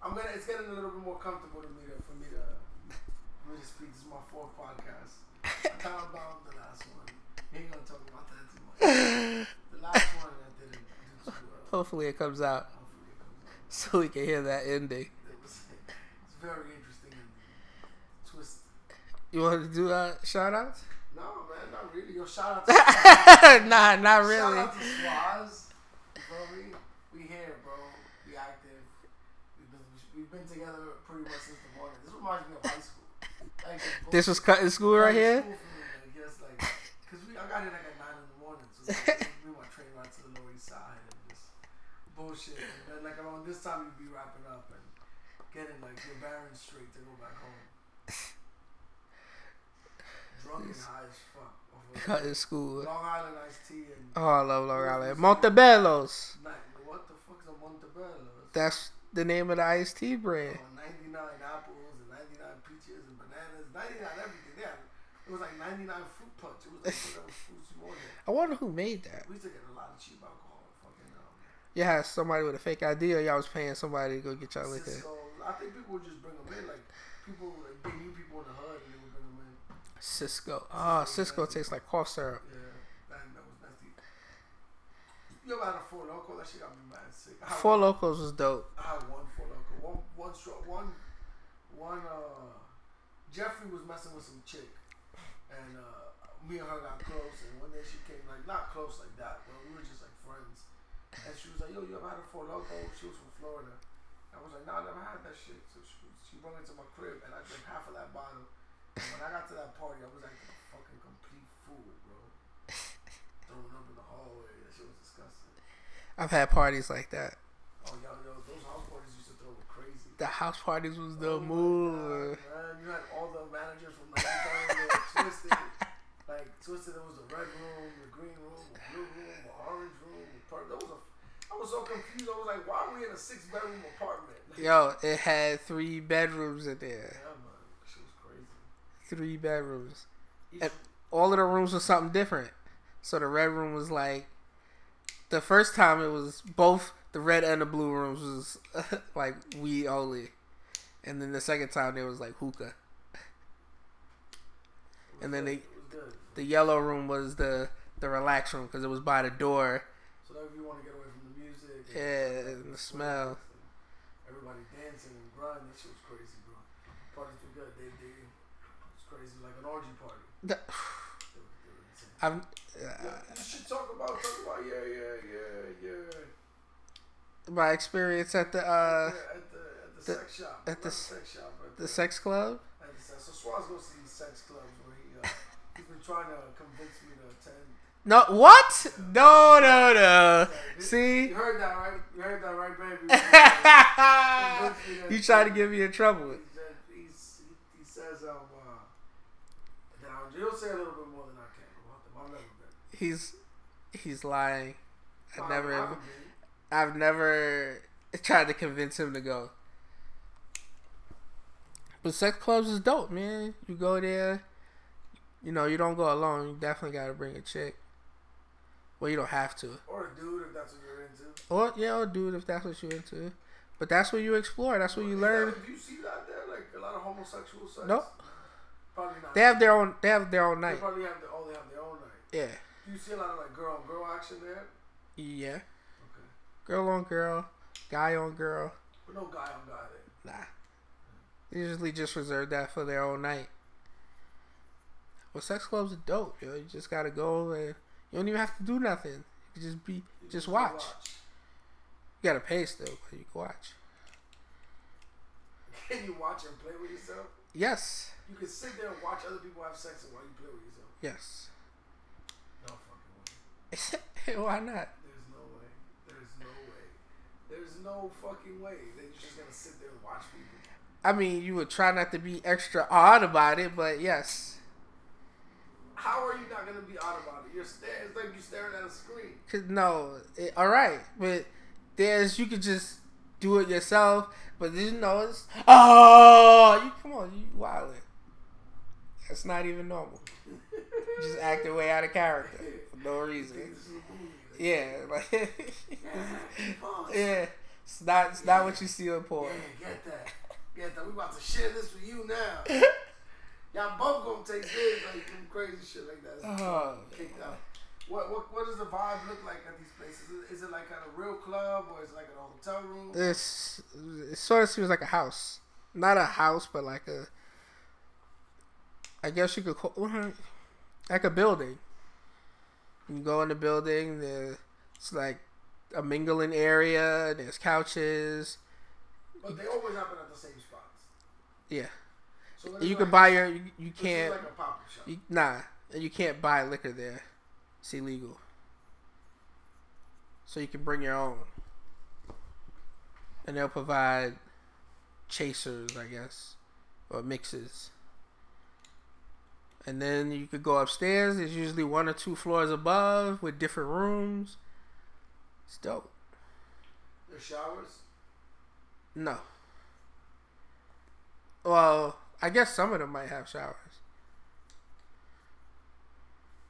I'm gonna. It's getting a little bit more comfortable to me to, for me to me to speak. This is my fourth podcast. I of bombed the last one. We ain't gonna talk about that too much. The last one I didn't do too well. Hopefully it comes out Hopefully it comes out. so we can hear that ending. It was. It's very interesting twist. You want to do uh, shout outs? No, man, not really. Yo, shout out to Swaz. nah, not Shout really. out to Swaz. You feel me? We here, bro. We active. We've been, we've been together pretty much since the morning. This reminds me of high school. Like, This was cutting school right here? School me, like, cause we, I got here like at nine in the morning, so like, we my train ride to the Lower East Side and just bullshit. And then like around this time, you'd be wrapping up and getting like your bearings straight to go back home. Drunk and high as fuck. Cutting school. Long Island iced tea and Oh, I love Long Island. Montebello's. What the fuck's a Montebello? That's the name of the iced tea brand. Oh, 99 apples and 99 peaches and bananas, 99 everything. Yeah, it was like 99 fruit punch. It was like whatever fruits you wanted. I wonder who made that. We used to get a lot of cheap alcohol. Fucking um, You had somebody with a fake idea. or y'all was paying somebody to go get y'all liquor? Cisco. I think people would just bring them in. Like people, like they knew people in the hood and they would bring them in. Cisco. Oh, Cisco tastes like cough syrup. Yeah, that, was nasty. You ever had a Four Loko? That shit got me mad sick. Four one- Lokos was dope. I had one Four Loko. One, one, straw, one, one. Uh, Jeffrey was messing with some chick, and uh, me and her got close. And one day she came, like not close like that, but we were just like friends. And she was like, "Yo, you ever had a Four Loko?" She was from Florida. I was like, "No, I never had that shit." So she, she brought it to my crib, and I drank half of that bottle. And when I got to that party, I was like a fucking complete fool, bro. Throwing up in the hallway. That shit was disgusting. I've had parties like that. Oh, yo, yo, those house parties used to throw were crazy. The house parties was Oh the my move. God, you had all the managers from 90 there, twisted. Like twisted, there was the red room, the green room, the blue room, the orange room. The purple. That was a. I was so confused. I was like, why are we in a six bedroom apartment? Yo, it had three bedrooms in there. Yeah, man, was crazy. Three bedrooms. Each, And all of the rooms were something different. So the red room was like the first time it was both the red and the blue rooms was like weed only, and then the second time there was like hookah. and then good. they- it was good. The yellow room was the the relax room because it was by the door. So that if you want to get away from the music, Yeah, and the smell. Everybody dancing and grinding. That shit was crazy, bro. Parties were good. They, they, it was crazy, like an orgy party. The- They were, they were. I'm, Yeah, uh, you should talk about talk about yeah yeah yeah my experience at the uh at the at the, the- sex shop at Not the sex shop at the sex club. at the sex. So Swaz goes to these sex clubs where he uh, he's been trying to convince me to attend. No, what? No, no, no. You See, You heard that right? You heard that right, baby? you trying to get me in trouble. He, said- he, he says um uh, that I, he'll say a little bit more than I can about. I've never been. He's he's lying. I I never, been. I've never tried to convince him to go. But sex clubs is dope, man. You go there, you know, you don't go alone. You definitely got to bring a chick. Well, you don't have to. Or a dude if that's what you're into. Or yeah, or dude, if that's what you're into. But that's where you explore. That's where you learn. That, do you see that there? Like a lot of homosexual sex? Nope. Probably not. They have their own. They have their own night. They probably have the, oh, they have their own night. Yeah. Do you see a lot of like girl on girl action there? Yeah. Girl on girl, guy on girl. But no guy on guy there. Nah. They usually just reserve that for their own night. Well, sex clubs are dope, yo. You just gotta go and you don't even have to do nothing. You can just be, You just go watch. You gotta pay still, but you can watch. Can you watch and play with yourself? Yes, You can sit there and watch other people have sex and while you play with yourself. yes. No fucking way. Why not? There's no way. There's no way. There's no fucking way that you're just gonna sit there and watch people. I mean, you would try not to be extra odd about it, but yes. How are you not gonna be odd about it? You're staring. It's like you're staring at a screen. Cause no, it, all right, but there's you could just do it yourself, but you know it's oh, you come on, you wildin'. That's not even normal. Just act your way out of character no reason. This is a movie. Yeah, like yeah, it's not it's not what you see on porn. Yeah, get that. Get that. We about to share this with you now. Y'all both gonna take this like some crazy shit like that. Oh, Kicked out. What, what what does the vibe look like at these places? Is it, is it like at a real club or is it like at a hotel room? This it sort of seems like a house, not a house, but like a. I guess you could call like a building. You go in the building. There, it's like a mingling area. There's couches. But they always happen at the same spots. Yeah, So you like, can buy your. You, you can't. like a pop shop. You, nah, you can't buy liquor there. It's illegal. So you can bring your own. And they'll provide chasers, I guess, or mixes. And then you could go upstairs. There's usually one or two floors above with different rooms. It's dope. There's showers. No. Well, I guess some of them might have showers.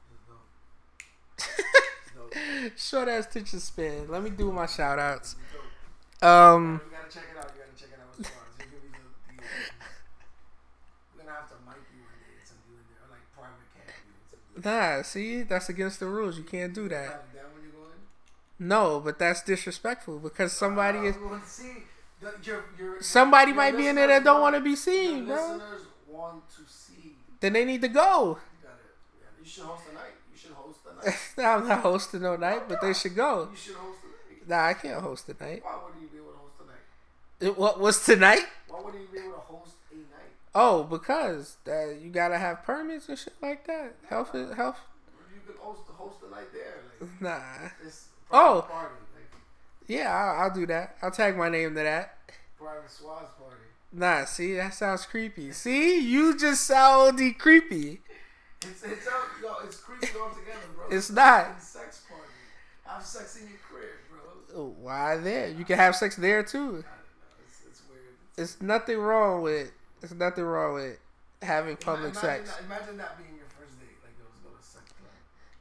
This is dope. This. Short ass attention span. Let me do my shout outs. This is dope. Um, You gotta check it out. You gotta check it out. As far as you give me the, the um, we're gonna have to mic you one day and send you in there, or like private cam you and send you. Nah, see, that's against the rules. You can't do that. Write when you go in. No, but that's disrespectful because somebody is Uh, see the, your, your, somebody your might be in there that don't want to be seen, bro. listeners want to see. Then they need to go. You got it. Yeah, you should host a night. You should host a night. I'm not hosting no night, but they should go. You should host a night. Nah, I can't host tonight. Why wouldn't you be able to host a night? It, what was tonight? Why wouldn't you be able to host a night? Oh, because that you gotta have permits and shit like that. Health, is- health. You can host host a night there. Like Nah. it's Oh. party, like Yeah, I'll, I'll do that. I'll tag my name to that. private swaz party. Nah, see, that sounds creepy. See, you just sounded creepy. It's it's out, yo, it's creepy altogether, bro. It's not. a sex party. Have sex in your crib, bro. Why there? You can have sex there too. I don't know. It's, it's weird. It's, It's nothing wrong with. It's nothing wrong with having public imagine sex. That, imagine that being your first date. Like, yo, let's go to a sex club.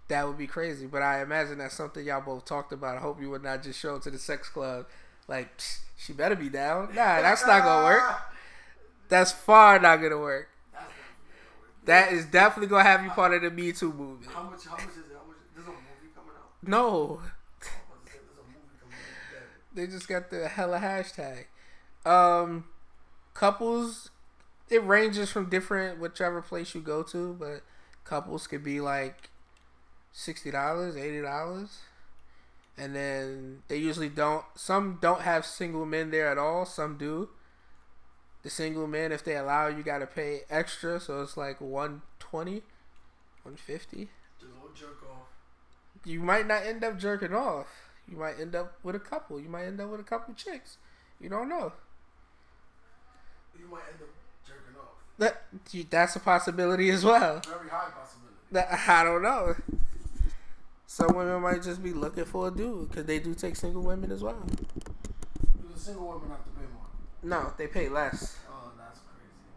That would be crazy. But I imagine that's something y'all both talked about. I hope you would not just show up to the sex club like "Psh, she better be down. Nah, that's not gonna work. That's far not gonna work. That's not gonna work. That is definitely gonna have you part of the Me Too movement. How much? How much is it? How much? There's a movie coming out. No, I was about to say, There's a movie coming out. they just got the hella hashtag. Um, couples, it ranges from different whichever place you go to, but couples could be like sixty dollars, eighty dollars, and then they usually don't. Some don't have single men there at all. Some do. The single men, if they allow, you got to pay extra, so it's like 120 150 Just jerk off. you might not end up jerking off. You might end up with a couple. You might end up with a couple chicks. You don't know. You might end up. That that's a possibility as well. Very high possibility. That, I don't know. Some women might just be looking for a dude because they do take single women as well. Do the single women have to pay more? No, they pay less. Oh, that's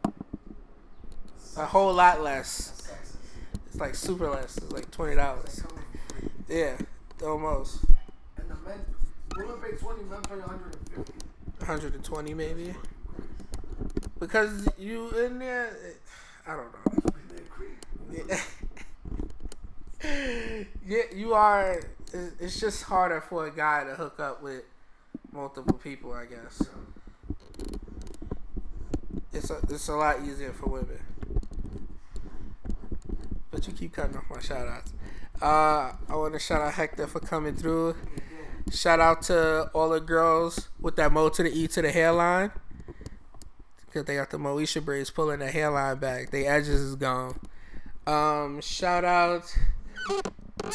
crazy. A whole lot less. That's. It's like super less. It's like twenty dollars. come in for free. Yeah, almost And the men, women pay 20, men pay 150. one hundred and twenty maybe. Because you in there, I don't know. Yeah. you are it's, it's just harder for a guy to hook up with multiple people. I guess it's a it's a lot easier for women. But you keep cutting off my shout outs. Uh, I want to shout out Hector for coming through. Shout out to all the girls with that mo to the E to the hairline. They got the Moesha braids pulling the hairline back. The edges is gone. Um, shout out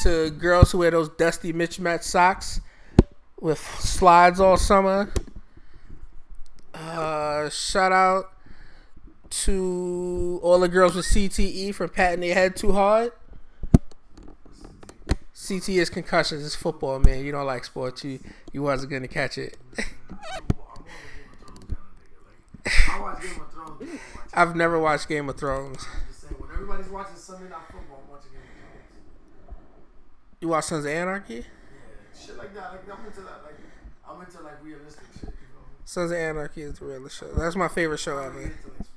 to girls who wear those dusty mismatched socks with slides all summer. Uh, shout out to all the girls with CTE for patting their head too hard. CT is concussions. It's football, man. You don't like sports. You you wasn't gonna catch it. I've never watched Game of Thrones. Saying, when everybody's watching Sunday Night Football, I'm watching Game of Thrones. You watch Sons of Anarchy? Yeah, shit like that. Like I'm into that. Like I'm into like realistic shit. You know. Sons of Anarchy is the realest show. That's my favorite show I'm not really ever. like.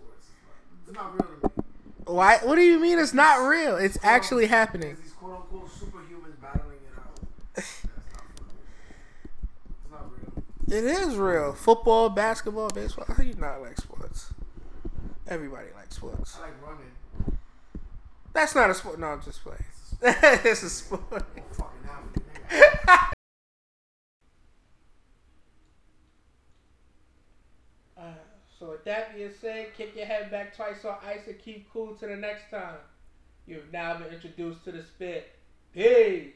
It's not, real to me. Why? What do you mean it's not real? It's actually happening. These quote unquote superhumans battling it out. That's not fun. It's not real. It is real. Football, basketball, baseball. How you not like sports? Everybody likes sports. I like running. That's not a sport. No, I'm just playing. it's a sport. I'm a fucking. Uh, so with that being said, kick your head back twice on ice and keep cool to the next time. You've now been introduced to the spit. Peace.